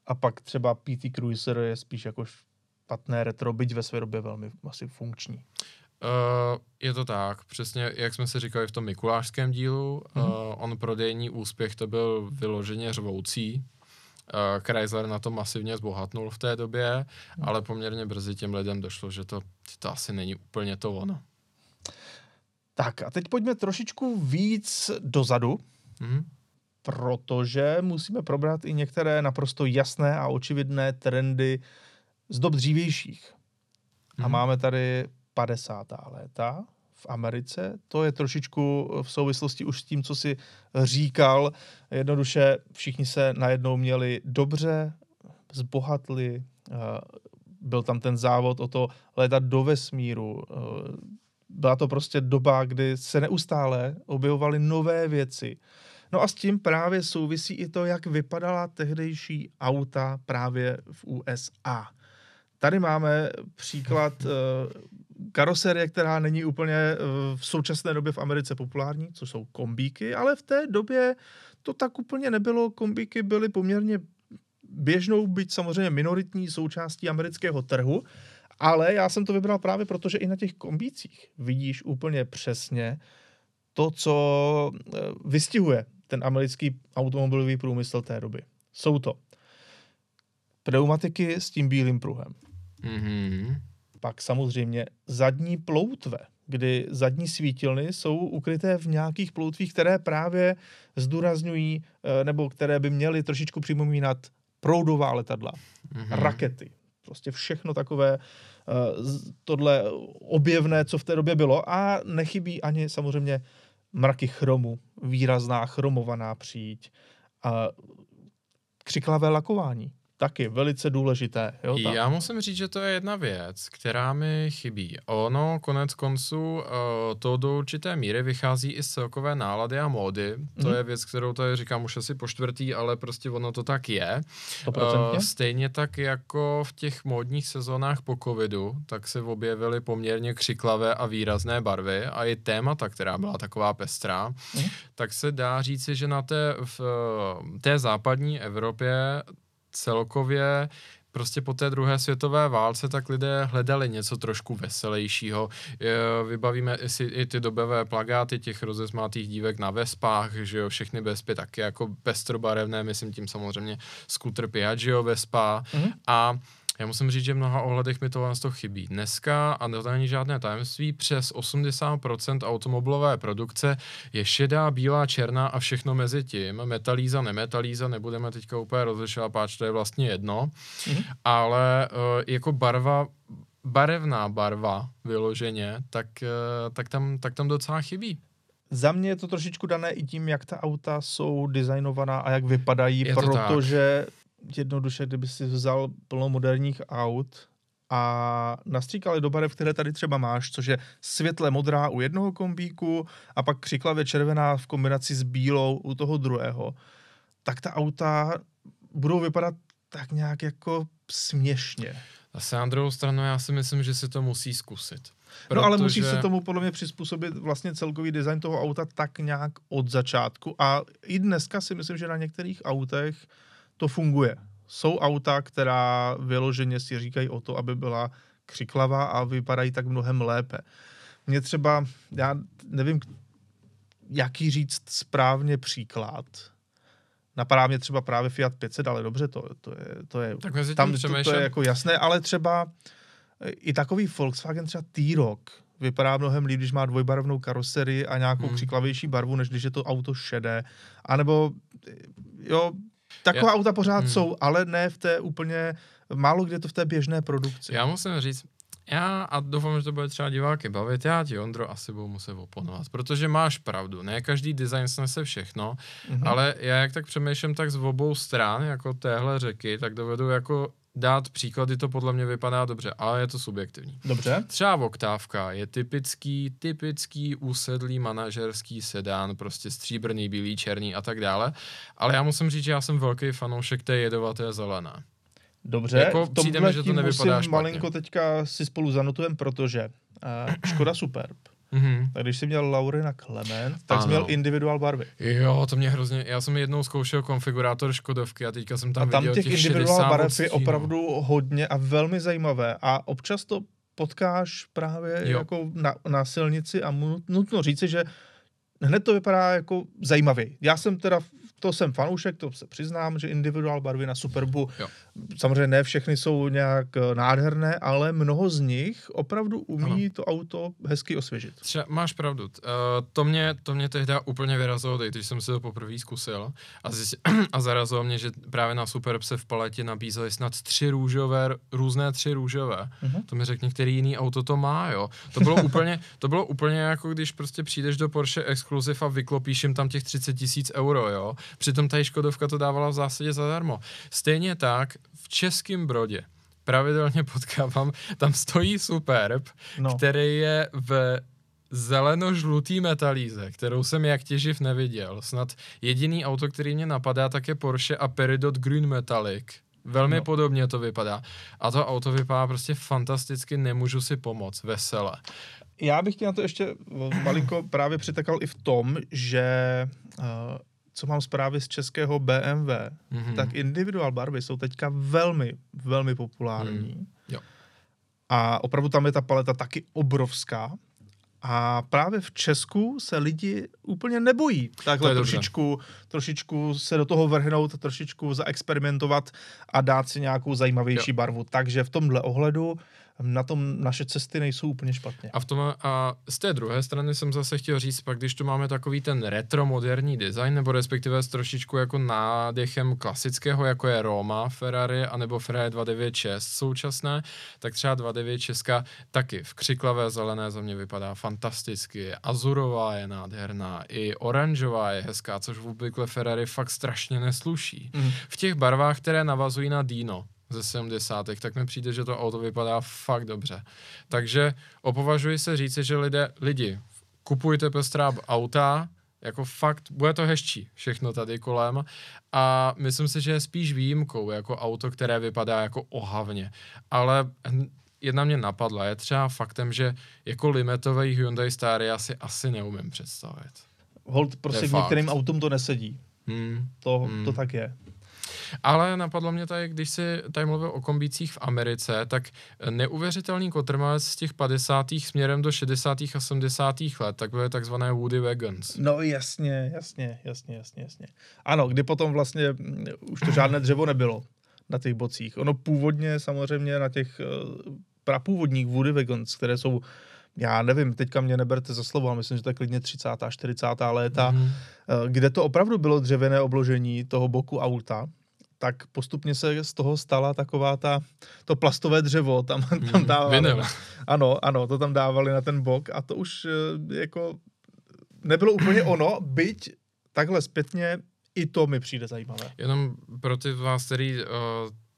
a pak třeba PT Cruiser je spíš jako špatné retro, byť ve své době velmi asi funkční. Uh, je to tak, přesně jak jsme si říkali v tom Mikulášském dílu, mm-hmm. uh, on prodejní úspěch to byl vyloženě řvoucí, Uh, Chrysler na to masivně zbohatnul v té době, mm. ale poměrně brzy těm lidem došlo, že to, to asi není úplně to ono. Tak a teď pojďme trošičku víc dozadu, mm. protože musíme probrat i některé naprosto jasné a očividné trendy z dob dřívějších. Mm. A mhm. máme tady 50. léta v Americe. To je trošičku v souvislosti už s tím, co si říkal. Jednoduše všichni se najednou měli dobře, zbohatli, eh, byl tam ten závod o to letat do vesmíru. Eh, byla to prostě doba, kdy se neustále objevovaly nové věci. No a s tím právě souvisí i to, jak vypadala tehdejší auta právě v USA. Tady máme příklad karoserie, která není úplně uh, v současné době v Americe populární, co jsou kombíky, ale v té době to tak úplně nebylo. Kombíky byly poměrně běžnou, byť samozřejmě minoritní součástí amerického trhu, ale já jsem to vybral právě proto, že i na těch kombících vidíš úplně přesně to, co uh, vystihuje ten americký automobilový průmysl té doby. Jsou to pneumatiky s tím bílým pruhem. Mm-hmm. Pak samozřejmě zadní ploutve, kdy zadní svítilny jsou ukryté v nějakých ploutvích, které právě zdůrazňují, eh, nebo které by měly trošičku připomínat proudová letadla, mm-hmm. rakety. Prostě všechno takové eh, tohle objevné, co v té době bylo a nechybí ani samozřejmě mraky chromu, výrazná chromovaná příď a křiklavé lakování taky velice důležité. Jo, tam. Já musím říct, že to je jedna věc, která mi chybí. Ono konec konců uh, to do určité míry vychází i z celkové nálady a módy. To mm. je věc, kterou tady říkám už asi po čtvrtý, ale prostě ono to tak je. Uh, stejně tak jako v těch módních sezónách po covidu, tak se objevily poměrně křiklavé a výrazné barvy a i témata, která byla taková pestrá, mm. tak se dá říci, že na té, v, té západní Evropě celkově prostě po té druhé světové válce tak lidé hledali něco trošku veselějšího. Vybavíme si i ty dobové plagáty těch rozesmátých dívek na Vespách, že jo, všechny Vespy taky jako pestrobarevné, myslím tím samozřejmě skuter Piaggio Vespa mm-hmm. a já musím říct, že v mnoha ohledech mi tohle to chybí. Dneska, a to není žádné tajemství, přes 80% automobilové produkce je šedá, bílá, černá a všechno mezi tím. Metalíza, nemetalíza, nebudeme teďka úplně rozlišovat, páč to je vlastně jedno. Mm-hmm. Ale uh, jako barva barevná barva vyloženě, tak, uh, tak, tam, tak tam docela chybí. Za mě je to trošičku dané i tím, jak ta auta jsou designovaná a jak vypadají, protože tak jednoduše, kdyby si vzal plno moderních aut a nastříkali do barev, které tady třeba máš, což je světle modrá u jednoho kombíku a pak křiklavě červená v kombinaci s bílou u toho druhého, tak ta auta budou vypadat tak nějak jako směšně. Zase na druhou stranu já si myslím, že si to musí zkusit. Protože... No ale musí se tomu podle mě přizpůsobit vlastně celkový design toho auta tak nějak od začátku a i dneska si myslím, že na některých autech to funguje. Jsou auta, která vyloženě si říkají o to, aby byla křiklavá a vypadají tak mnohem lépe. Mně třeba, já nevím, jaký říct správně příklad. Napadá mě třeba právě Fiat 500, ale dobře, to, to je, to je, tak tam to, to je jako jasné, ale třeba i takový Volkswagen třeba T-Roc vypadá mnohem líp, když má dvojbarevnou karoserii a nějakou hmm. křiklavější barvu, než když je to auto šedé. A nebo jo, Taková já, auta pořád hmm. jsou, ale ne v té úplně, málo kde to v té běžné produkci. Já musím říct, já a doufám, že to bude třeba diváky bavit, já ti, Ondro, asi budu muset oponovat, protože máš pravdu, ne každý design snese všechno, mm-hmm. ale já jak tak přemýšlím tak z obou stran, jako téhle řeky, tak dovedu jako dát příklady, to podle mě vypadá dobře, ale je to subjektivní. Dobře. Třeba Oktávka je typický, typický usedlý manažerský sedán, prostě stříbrný, bílý, černý a tak dále, ale já musím říct, že já jsem velký fanoušek té jedovaté zelené. Dobře, Jako v přijde mi, tomhle že to nevypadá špatně. malinko teďka si spolu zanotujeme, protože uh, Škoda Superb, Mhm. tak když jsi měl Laurina Clement, tak jsi Ano. měl individual barvy. Jo, to mě hrozně, já jsem jednou zkoušel konfigurátor Škodovky a teďka jsem tam, a tam viděl těch, těch individual 60 barev je odstínů. opravdu hodně a velmi zajímavé. A občas to potkáš právě Jo. jako na, na silnici a mu, nutno říci, že hned to vypadá jako zajímavě. Já jsem teda, to jsem fanoušek, to se přiznám, že individual barvy na Superbu, Jo. samozřejmě ne všechny jsou nějak eh, nádherné, ale mnoho z nich opravdu umí ano. to auto hezky osvěžit. Třeba, máš pravdu. Uh, to, mě, to mě tehdy úplně vyrazilo, teď, když jsem si to poprvé zkusil a, zjist, a zarazilo mě, že právě na Superb se v paletě nabízely snad tři růžové, různé tři růžové. Mhm. To mi řekni, který jiný auto to má, jo. To bylo úplně, to bylo úplně jako když prostě přijdeš do Porsche Exclusive a vyklopíš jim tam těch 30 tisíc euro, jo. Přitom ta Škodovka to dávala v zásadě zadarmo. Stejně tak v Českém Brodě pravidelně potkávám, tam stojí Superb, No. který je v zeleno-žlutý metalíze, kterou jsem jak těživ neviděl. Snad jediný auto, který mě napadá, tak je Porsche a Peridot Green Metallic. Velmi No. podobně to vypadá. A to auto vypadá prostě fantasticky, nemůžu si pomoct, vesele. Já bych tě na to ještě malinko právě přitakal i v tom, že uh, co mám zprávy z českého BMW, Mhm. tak individual barvy jsou teďka velmi, velmi populární. Hmm, jo. A opravdu tam je ta paleta taky obrovská. A právě v Česku se lidi úplně nebojí takhle dobře. trošičku, trošičku se do toho vrhnout, trošičku zaexperimentovat a dát si nějakou zajímavější Jo. barvu. Takže v tomhle ohledu na tom naše cesty nejsou úplně špatně. A, v tom, a z té druhé strany jsem zase chtěl říct, pak když tu máme takový ten retro moderní design, nebo respektive s trošičku jako nádechem klasického, jako je Roma Ferrari, anebo Ferrari 296 současné, tak třeba 296 taky v křiklavé zelené za mě vypadá fantasticky. Azurová je nádherná, i oranžová je hezká, což v obvykle Ferrari fakt strašně nesluší. Mhm. V těch barvách, které navazují na Dino, ze 70. tak mi přijde, že to auto vypadá fakt dobře. Takže opovažuji se říci, že lidé, lidi, kupujte pestrá auta, jako fakt, bude to hezčí všechno tady kolem a myslím si, že je spíš výjimkou jako auto, které vypadá jako ohavně. Ale hm, jedna mě napadla, je třeba faktem, že jako limitový Hyundai Staria si asi neumím představit. Hold, prostě k některým autům to nesedí. Hmm. To, Hmm. to tak je. Ale napadlo mě tady, když si tady mluvil o kombících v Americe, tak neuvěřitelný kotrmelec z těch 50. směrem do 60. a 70. let, tak byly takzvané Woody Wagons. No jasně, jasně, jasně, jasně, jasně. Ano, kdy potom vlastně mm, už to žádné dřevo nebylo na těch bocích. Ono původně samozřejmě na těch uh, prapůvodních Woody Wagons, které jsou, já nevím, teďka mě neberte za slovo, ale myslím, že to je klidně 30. 40. léta, Mhm. eh, kde to opravdu bylo dřevěné obložení toho boku auta, tak postupně se z toho stala taková ta, to plastové dřevo, tam, tam Mhm. dávali. Vinyl. Ano, ano, to tam dávali na ten bok a to už eh, jako nebylo úplně ono, byť takhle zpětně i to mi přijde zajímavé. Jenom pro ty vás, který uh,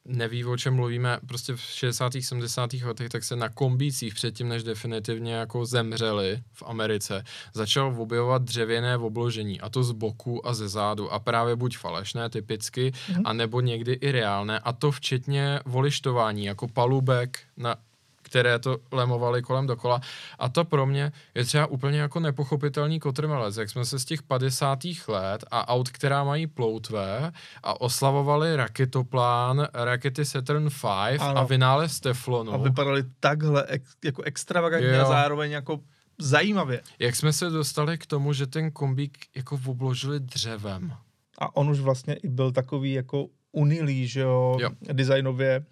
neví, o čem mluvíme, prostě v 60. 70. letech, tak se na kombících předtím, než definitivně jako zemřeli v Americe, začal objevovat dřevěné obložení, a to z boku a ze zádu. A právě buď falešné typicky, Mhm. mm-hmm. anebo někdy i reálné, a to včetně volištování, jako palubek na které to lemovali kolem dokola. A to pro mě je třeba úplně jako nepochopitelný kotrmelec, jak jsme se z těch 50. let a aut, která mají ploutve a oslavovali raketoplán, rakety Saturn V Ano. a vynález teflonu. A vypadaly takhle ex, jako extravagantně Jo. a zároveň jako zajímavě. Jak jsme se dostali k tomu, že ten kombík jako obložili dřevem. A on už vlastně i byl takový jako unilý, že jo, Jo. designově.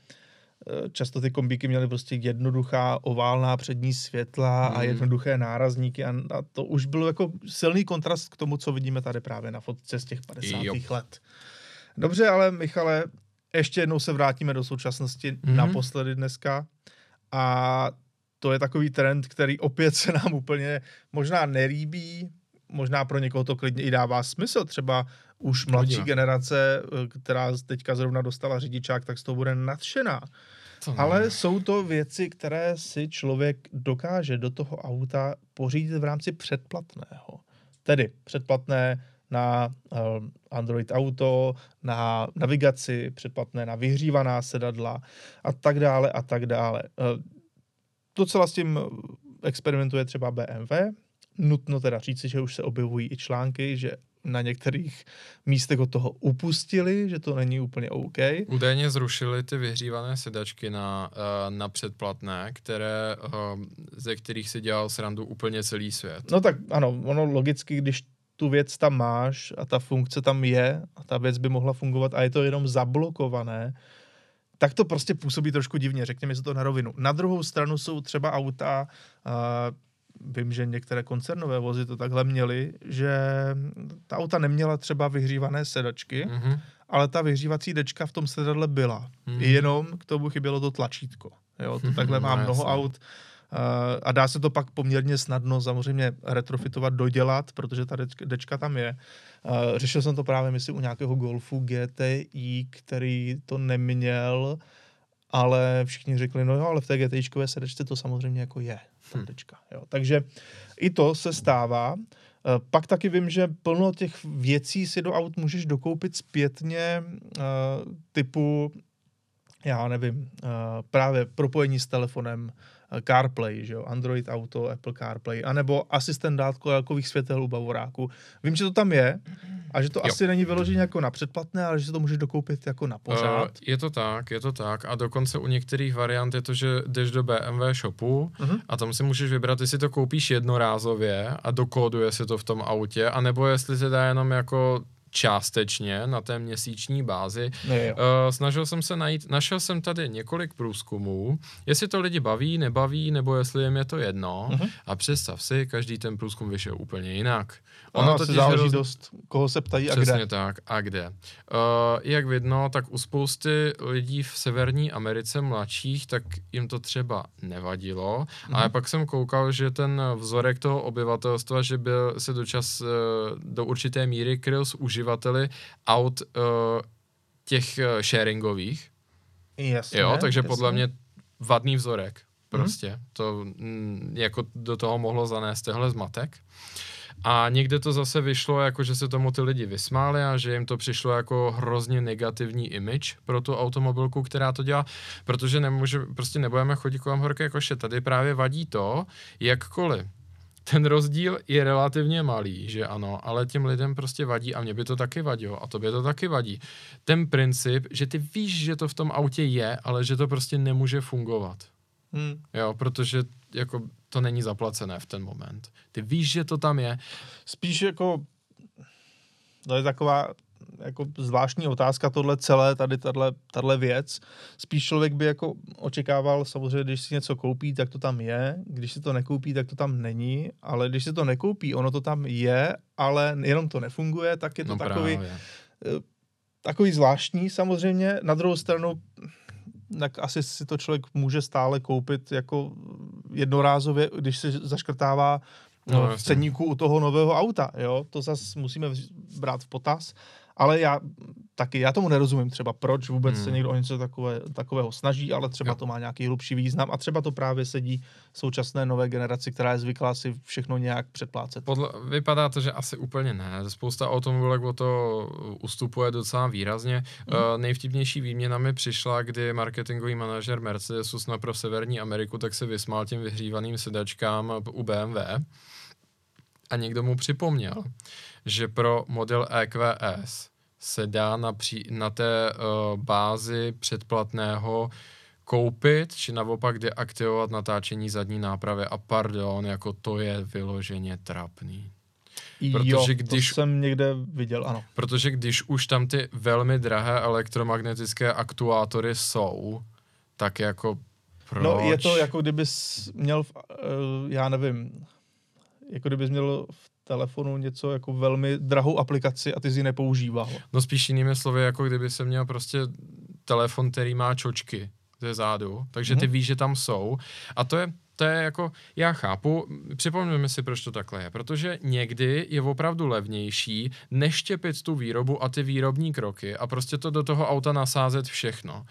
Často ty kombíky měly prostě jednoduchá oválná přední světla a Hmm. jednoduché nárazníky a, a to už byl jako silný kontrast k tomu, co vidíme tady právě na fotce z těch 50. Jo. let. Dobře, ale Michale, ještě jednou se vrátíme do současnosti Mhm. naposledy dneska a to je takový trend, který opět se nám úplně možná nelíbí, možná pro někoho to klidně i dává smysl, třeba už mladší Uvidíme. generace, eh, která teďka zrovna dostala řidičák, tak z toho bude nadšená. To. Ale jsou to věci, které si člověk dokáže do toho auta pořídit v rámci předplatného. Tedy předplatné na uh, Android Auto, na navigaci předplatné, na vyhřívaná sedadla a tak dále a tak dále. Uh, docela s tím experimentuje třeba BMW. Nutno teda říci, že už se objevují i články, že na některých místech od toho upustili, že to není úplně OK. Údajně zrušili ty vyhřívané sedačky na, eh, na předplatné, které, eh, ze kterých si dělal srandu úplně celý svět. No tak ano, ono logicky, když tu věc tam máš a ta funkce tam je a ta věc by mohla fungovat a je to jenom zablokované, tak to prostě působí trošku divně, řekněme si to na rovinu. Na druhou stranu jsou třeba auta, uh, vím, že některé koncernové vozy to takhle měly, že ta auta neměla třeba vyhřívané sedačky, mm-hmm. ale ta vyhřívací dečka v tom sedadle byla. Mm-hmm. Jenom k tomu chybělo to tlačítko. Jo, to takhle má no, mnoho jasný. aut. Uh, a dá se to pak poměrně snadno samozřejmě retrofitovat, dodělat, protože ta dečka tam je. Uh, řešil jsem to právě, myslím, u nějakého Golfu GTI, který to neměl, ale všichni řekli, no jo, ale v té GTIčkové sedečce to samozřejmě jako je, ta hm. dečka. Jo. Takže i to se stává. Uh, pak taky vím, že plno těch věcí si do aut můžeš dokoupit zpětně, uh, typu, já nevím, uh, právě propojení s telefonem, CarPlay, že jo, Android Auto, Apple CarPlay, anebo asistent dálkových světel u Bavoráku. Vím, že to tam je a že to jo. asi není vyloženě jako na předplatné, ale že si to můžeš dokoupit jako na pořád. Uh, je to tak, je to tak a dokonce u některých variant je to, že jdeš do BMW shopu uh-huh. a tam si můžeš vybrat, jestli to koupíš jednorázově a dokóduje se to v tom autě, anebo jestli se dá jenom jako částečně na té měsíční bázi. uh, snažil jsem se najít, našel jsem tady několik průzkumů, jestli to lidi baví, nebaví, nebo jestli jim je to jedno. Uh-huh. A představ si, každý ten průzkum vyšel úplně jinak. Ono to záleží roz... dost, koho se ptají Přesně a kde. Přesně tak, a kde. Uh, jak vidno, tak u spousty lidí v Severní Americe mladších, tak jim to třeba nevadilo, uh-huh. ale pak jsem koukal, že ten vzorek toho obyvatelstva, že byl se dočas uh, do určité míry kryl s uživateli aut uh, těch uh, sharingových. Jasně, jo, takže jasně. podle mě vadný vzorek. Prostě. Mm. To mm, jako do toho mohlo zanést tehle zmatek. A někde to zase vyšlo, jako že se tomu ty lidi vysmáli a že jim to přišlo jako hrozně negativní image pro tu automobilku, která to dělá, protože nemůže, prostě nebudeme chodit kolem horké koše. Tady právě vadí to, jakkoliv ten rozdíl je relativně malý, že ano, ale těm lidem prostě vadí a mě by to taky vadilo a tobě to taky vadí. Ten princip, že ty víš, že to v tom autě je, ale že to prostě nemůže fungovat. Hmm. Jo, protože jako to není zaplacené v ten moment. Ty víš, že to tam je. Spíš jako to je taková jako zvláštní otázka tohle celé, tady tahle, tahle věc. Spíš člověk by jako očekával, samozřejmě, když si něco koupí, tak to tam je, když si to nekoupí, tak to tam není, ale když si to nekoupí, ono to tam je, ale jenom to nefunguje, tak je to no takový, právě. Eh, takový zvláštní samozřejmě. Na druhou stranu, tak asi si to člověk může stále koupit jako jednorázově, když se zaškrtává no, v ceníku u toho nového auta, jo, to zase musíme brát v potaz ale já taky, já tomu nerozumím třeba, proč vůbec hmm. se někdo o něco takové, takového snaží, ale třeba jo. to má nějaký hlubší význam a třeba to právě sedí současné nové generaci, která je zvyklá si všechno nějak předplácet. Podle, vypadá to, že asi úplně ne. Spousta automobilek o to ustupuje docela výrazně. Hmm. Uh, nejvtipnější výměna mi přišla, kdy marketingový manažer Mercedesu snad pro Severní Ameriku tak se vysmál těm vyhřívaným sedačkám u BMW a někdo mu připomněl, že pro model EQS se dá na, pří, na té uh, bázi předplatného koupit, či naopak deaktivovat natáčení zadní nápravy a pardon, jako to je vyloženě trapný. Protože jo, když, to jsem někde viděl, ano. Protože když už tam ty velmi drahé elektromagnetické aktuátory jsou, tak jako proč? No je to jako kdybys měl, uh, já nevím, jako kdybys měl v telefonu něco jako velmi drahou aplikaci a ty si ji nepoužíval. No spíš jinými slovy, jako kdyby se měl prostě telefon, který má čočky ze zádu, takže ty mm-hmm. víš, že tam jsou. A to je, to je jako, já chápu, připomeňme si, proč to takhle je, protože někdy je opravdu levnější neštěpit tu výrobu a ty výrobní kroky a prostě to do toho auta nasázet všechno.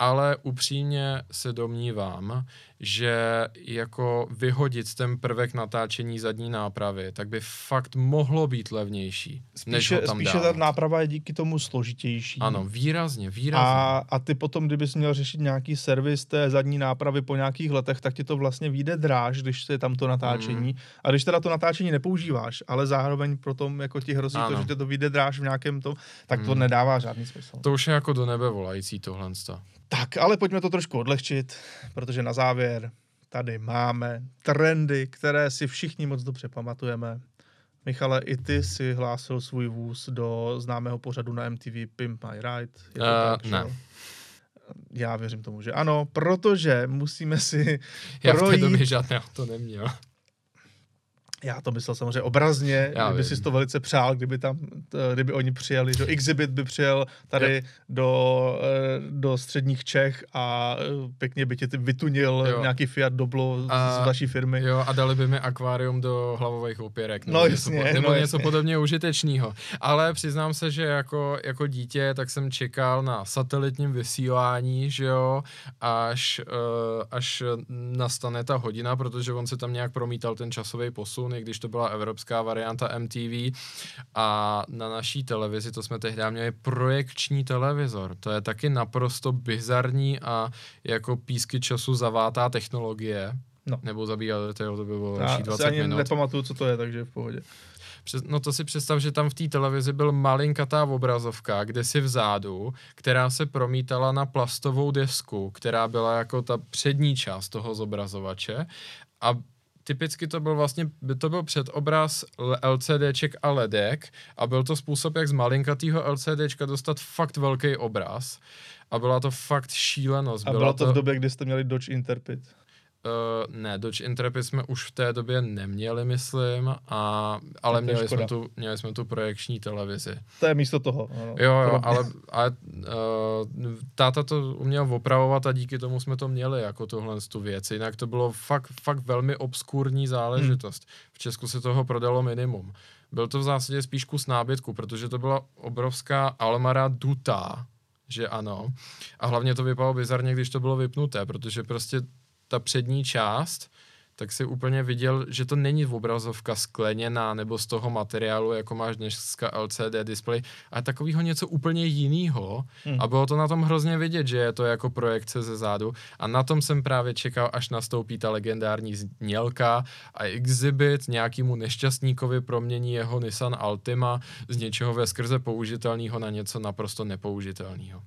Ale upřímně se domnívám, že jako vyhodit ten prvek natáčení zadní nápravy, tak by fakt mohlo být levnější, spíše, než ho tam Spíše dát. ta náprava je díky tomu složitější. Ano, výrazně, výrazně. A, a ty potom, kdybys měl řešit nějaký servis té zadní nápravy po nějakých letech, tak ti to vlastně vyjde dráž, když je tam to natáčení. Mm. A když teda to natáčení nepoužíváš, ale zároveň potom jako ti hrozí ano. to, že ti to vyjde dráž v nějakém tom, tak to mm. nedává žádný smysl. To už je jako do nebe volající tohle. Tak, ale pojďme to trošku odlehčit, protože na závěr tady máme trendy, které si všichni moc dobře pamatujeme. Michale, i ty si hlásil svůj vůz do známého pořadu na MTV Pimp My Ride. Je to uh, tak, ne. Já věřím tomu, že ano, protože musíme si Já projít... v té době žádné auto neměl já to myslel samozřejmě obrazně, já kdyby si to velice přál, kdyby tam, kdyby oni přijeli, že Exhibit by přijel tady jo. do, eh, do středních Čech a eh, pěkně by tě ty vytunil jo. nějaký Fiat Doblo a, z vaší firmy. Jo, a dali by mi akvárium do hlavových opěrek. Nebo no jasně. Něco, nebo no něco jasně. podobně užitečného. Ale přiznám se, že jako, jako dítě, tak jsem čekal na satelitním vysílání, že jo, až, uh, až nastane ta hodina, protože on se tam nějak promítal ten časový posun i když to byla evropská varianta MTV. A na naší televizi, to jsme tehdy měli projekční televizor. To je taky naprosto bizarní a jako písky času zavátá technologie. No. Nebo zabíjat, to by bylo další 20 ani minut. nepamatuju, co to je, takže v pohodě. No to si představ, že tam v té televizi byl malinkatá obrazovka, kde si vzadu, která se promítala na plastovou desku, která byla jako ta přední část toho zobrazovače a typicky to byl vlastně, to byl předobraz LCDček a LEDek a byl to způsob, jak z malinkatýho LCDčka dostat fakt velký obraz a byla to fakt šílenost. A bylo to, to v době, kdy jste měli Dodge Interpret. Uh, ne, Dodge Intrepid jsme už v té době neměli, myslím, a, ale měli jsme, tu, měli jsme tu projekční televizi. To je místo toho. Ano, jo, jo, ale, ale uh, táta to uměl opravovat a díky tomu jsme to měli, jako tohle tu věc. Jinak to bylo fakt, fakt velmi obskurní záležitost. Hmm. V Česku se toho prodalo minimum. Byl to v zásadě spíš kus nábytku, protože to byla obrovská Almara dutá, že ano. A hlavně to vypadalo bizarně, když to bylo vypnuté, protože prostě ta přední část, tak si úplně viděl, že to není obrazovka skleněná nebo z toho materiálu, jako máš dneska LCD display, ale takového něco úplně jiného. Hmm. A bylo to na tom hrozně vidět, že je to jako projekce ze zádu. A na tom jsem právě čekal, až nastoupí ta legendární znělka a exhibit nějakému nešťastníkovi promění jeho Nissan Altima z něčeho ve skrze použitelného na něco naprosto nepoužitelného.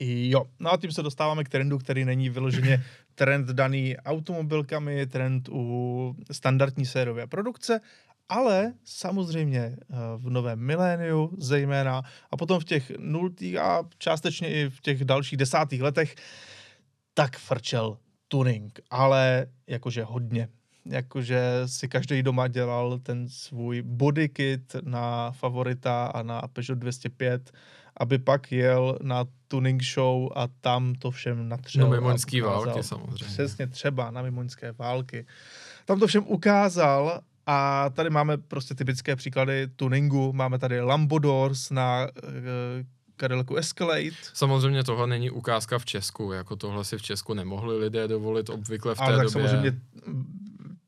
Jo, no a tím se dostáváme k trendu, který není vyloženě trend daný automobilkami, trend u standardní sériové produkce, ale samozřejmě eh, v novém miléniu zejména a potom v těch nultých a částečně i v těch dalších desátých letech tak frčel tuning, ale jakože hodně. Jakože si každý doma dělal ten svůj body kit na favorita a na Peugeot 205 aby pak jel na tuning show a tam to všem natřel. No mimoňský války samozřejmě. Přesně třeba na mimoňské války. Tam to všem ukázal a tady máme prostě typické příklady tuningu. Máme tady Lambodors na uh, Cadillacu Escalade. Samozřejmě tohle není ukázka v Česku, jako tohle si v Česku nemohli lidé dovolit obvykle v té Ale tak době. samozřejmě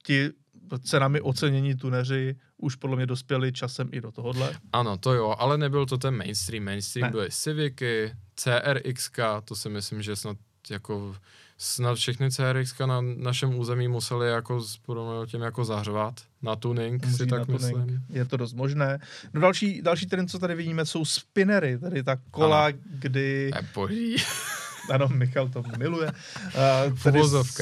ti cenami ocenění tuneři už podle mě dospěli časem i do tohohle. Ano, to jo, ale nebyl to ten mainstream. Mainstream ne. byly Civicy, CRX, to si myslím, že snad jako snad všechny CRX na našem území museli jako s tím jako zahřvat na tuning, Musí si tak tuning. myslím. Je to dost možné. No další, další trend, co tady vidíme, jsou spinnery, tady ta kola, ano. kdy... boží. Ano, Michal to miluje. Uh,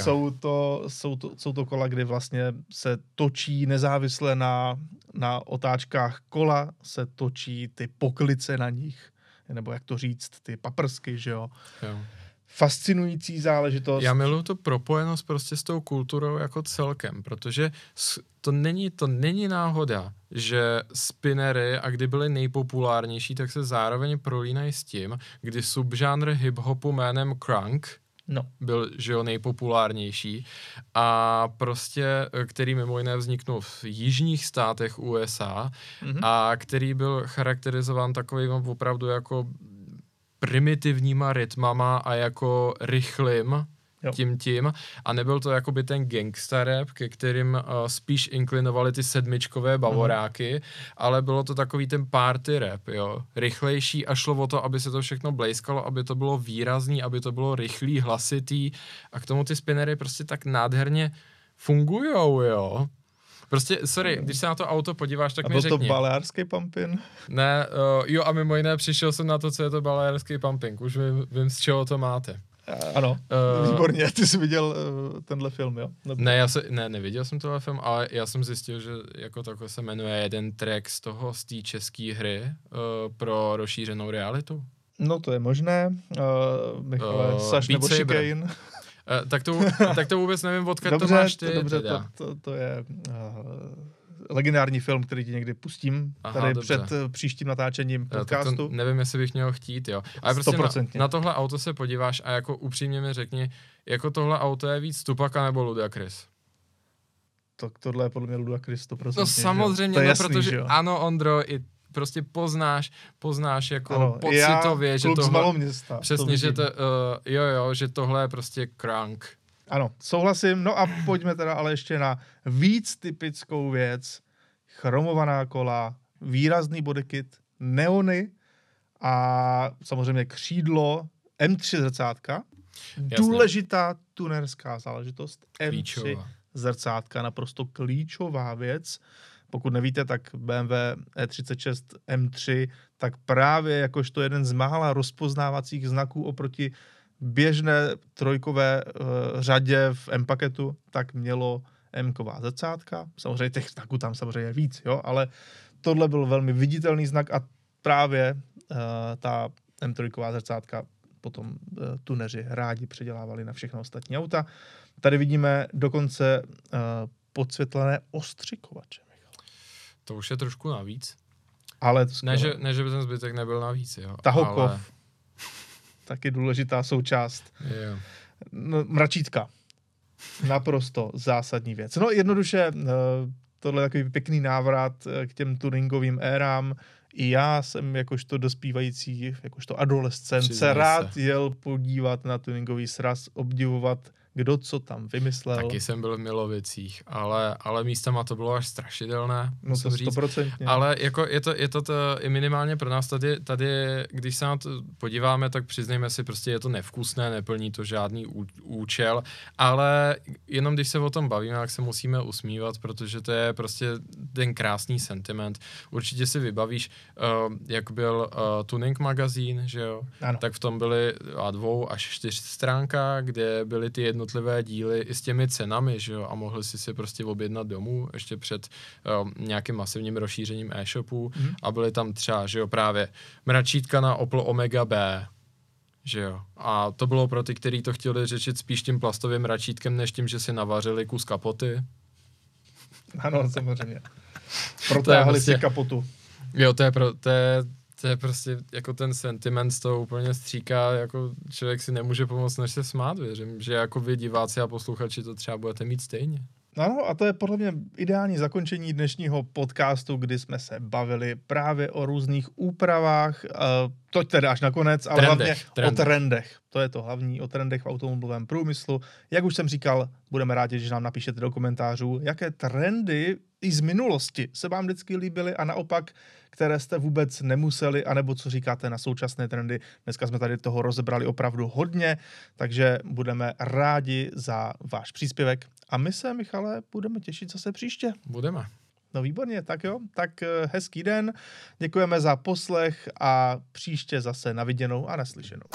jsou, to, jsou, to, jsou to kola, kdy vlastně se točí nezávisle na, na otáčkách kola, se točí ty poklice na nich, nebo jak to říct, ty paprsky, že jo. jo fascinující záležitost. Já miluji to propojenost prostě s tou kulturou jako celkem, protože to není, to není náhoda, že spinnery, a kdy byly nejpopulárnější, tak se zároveň prolínají s tím, kdy subžánr hip-hopu jménem crunk no. byl, že jo, nejpopulárnější a prostě, který mimo jiné vzniknul v jižních státech USA mm-hmm. a který byl charakterizován takovým opravdu jako primitivníma rytmama a jako rychlým, jo. tím tím a nebyl to jakoby ten gangster rap, ke kterým uh, spíš inklinovali ty sedmičkové bavoráky, mm. ale bylo to takový ten party rap, jo, rychlejší a šlo o to, aby se to všechno blejskalo, aby to bylo výrazný, aby to bylo rychlý, hlasitý a k tomu ty spinnery prostě tak nádherně fungujou, jo. Prostě, sorry, když se na to auto podíváš, tak a mi byl řekni. to baleárský pumping? Ne, uh, jo a mimo jiné přišel jsem na to, co je to baleárský pumping. Už vím, vím z čeho to máte. Ano, uh, výborně. Ty jsi viděl uh, tenhle film, jo? Nebo... Ne, já se, ne, neviděl jsem tenhle film, ale já jsem zjistil, že jako takhle se jmenuje jeden track z toho, z té české hry uh, pro rozšířenou realitu. No to je možné. Uh, Michale, uh, Saš nebo Chicane. Uh, tak, to, tak to vůbec nevím, odkud dobře, to máš ty. To, dobře, to, to, to je uh, legendární film, který ti někdy pustím Aha, tady dobře. před uh, příštím natáčením podcastu. to nevím, jestli bych měl chtít, jo. Ale prostě na, na tohle auto se podíváš a jako upřímně mi řekni, jako tohle auto je víc Tupaka nebo Ludacris? Tak tohle je podle mě Ludacris 100%. No samozřejmě, no, jasný, protože ano, Ondro, i prostě poznáš, poznáš jako ano, pocitově, já, že tohle... Města, přesně, to že to, uh, jo, jo, že tohle je prostě krank. Ano, souhlasím. No a pojďme teda ale ještě na víc typickou věc. Chromovaná kola, výrazný bodykit, neony a samozřejmě křídlo M3 zrcátka. Jasně. Důležitá tunerská záležitost. M3 Klíčová. zrcátka, naprosto klíčová věc. Pokud nevíte, tak BMW E36 M3, tak právě jakožto jeden z mála rozpoznávacích znaků oproti běžné trojkové uh, řadě v M-paketu, tak mělo M-ková zrcátka. Samozřejmě těch znaků tam samozřejmě víc, jo, ale tohle byl velmi viditelný znak a právě uh, ta M3 zrcátka potom uh, tuneři rádi předělávali na všechno ostatní auta. Tady vidíme dokonce uh, podsvětlené ostřikovače. To už je trošku navíc. Ale ne, že, ne, že by ten zbytek nebyl navíc, jo. Tahokov. Ale... Taky důležitá součást. Jo. No, mračítka. Naprosto zásadní věc. No jednoduše, eh, tohle je takový pěkný návrat eh, k těm tuningovým érám. I já jsem jakožto dospívající, jakožto adolescent se rád jel podívat na tuningový sraz, obdivovat kdo co tam vymyslel. Taky jsem byl v Milovicích, ale, ale místama to bylo až strašidelné. No to říct. Ale jako je to, je to, to i minimálně pro nás tady, tady, když se na to podíváme, tak přiznejme si, prostě je to nevkusné, neplní to žádný ú, účel, ale jenom když se o tom bavíme, tak se musíme usmívat, protože to je prostě ten krásný sentiment. Určitě si vybavíš, uh, jak byl uh, Tuning magazín, že jo? Ano. Tak v tom byly a dvou až čtyř stránka, kde byly ty jedno jednotlivé díly i s těmi cenami, že jo, a mohli si si prostě objednat domů ještě před uh, nějakým masivním rozšířením e-shopu mm. a byly tam třeba, že jo, právě mračítka na Opel Omega B, že jo. A to bylo pro ty, kteří to chtěli řešit spíš tím plastovým mračítkem, než tím, že si navařili kus kapoty. Ano, samozřejmě. Protáhli prostě, si kapotu. Jo, to je, pro, to je to je prostě jako ten sentiment z toho úplně stříká, jako člověk si nemůže pomoct, než se smát, věřím, že jako vy diváci a posluchači to třeba budete mít stejně. Ano, a to je podle mě ideální zakončení dnešního podcastu, kdy jsme se bavili právě o různých úpravách, uh, to teda až nakonec, ale trendech, hlavně trendech. o trendech. To je to hlavní, o trendech v automobilovém průmyslu. Jak už jsem říkal, budeme rádi, že nám napíšete do komentářů, jaké trendy i z minulosti se vám vždycky líbily a naopak, které jste vůbec nemuseli, anebo co říkáte na současné trendy. Dneska jsme tady toho rozebrali opravdu hodně, takže budeme rádi za váš příspěvek a my se, Michale, budeme těšit zase příště. Budeme. No výborně, tak jo, tak eh, hezký den, děkujeme za poslech a příště zase na viděnou a naslyšenou.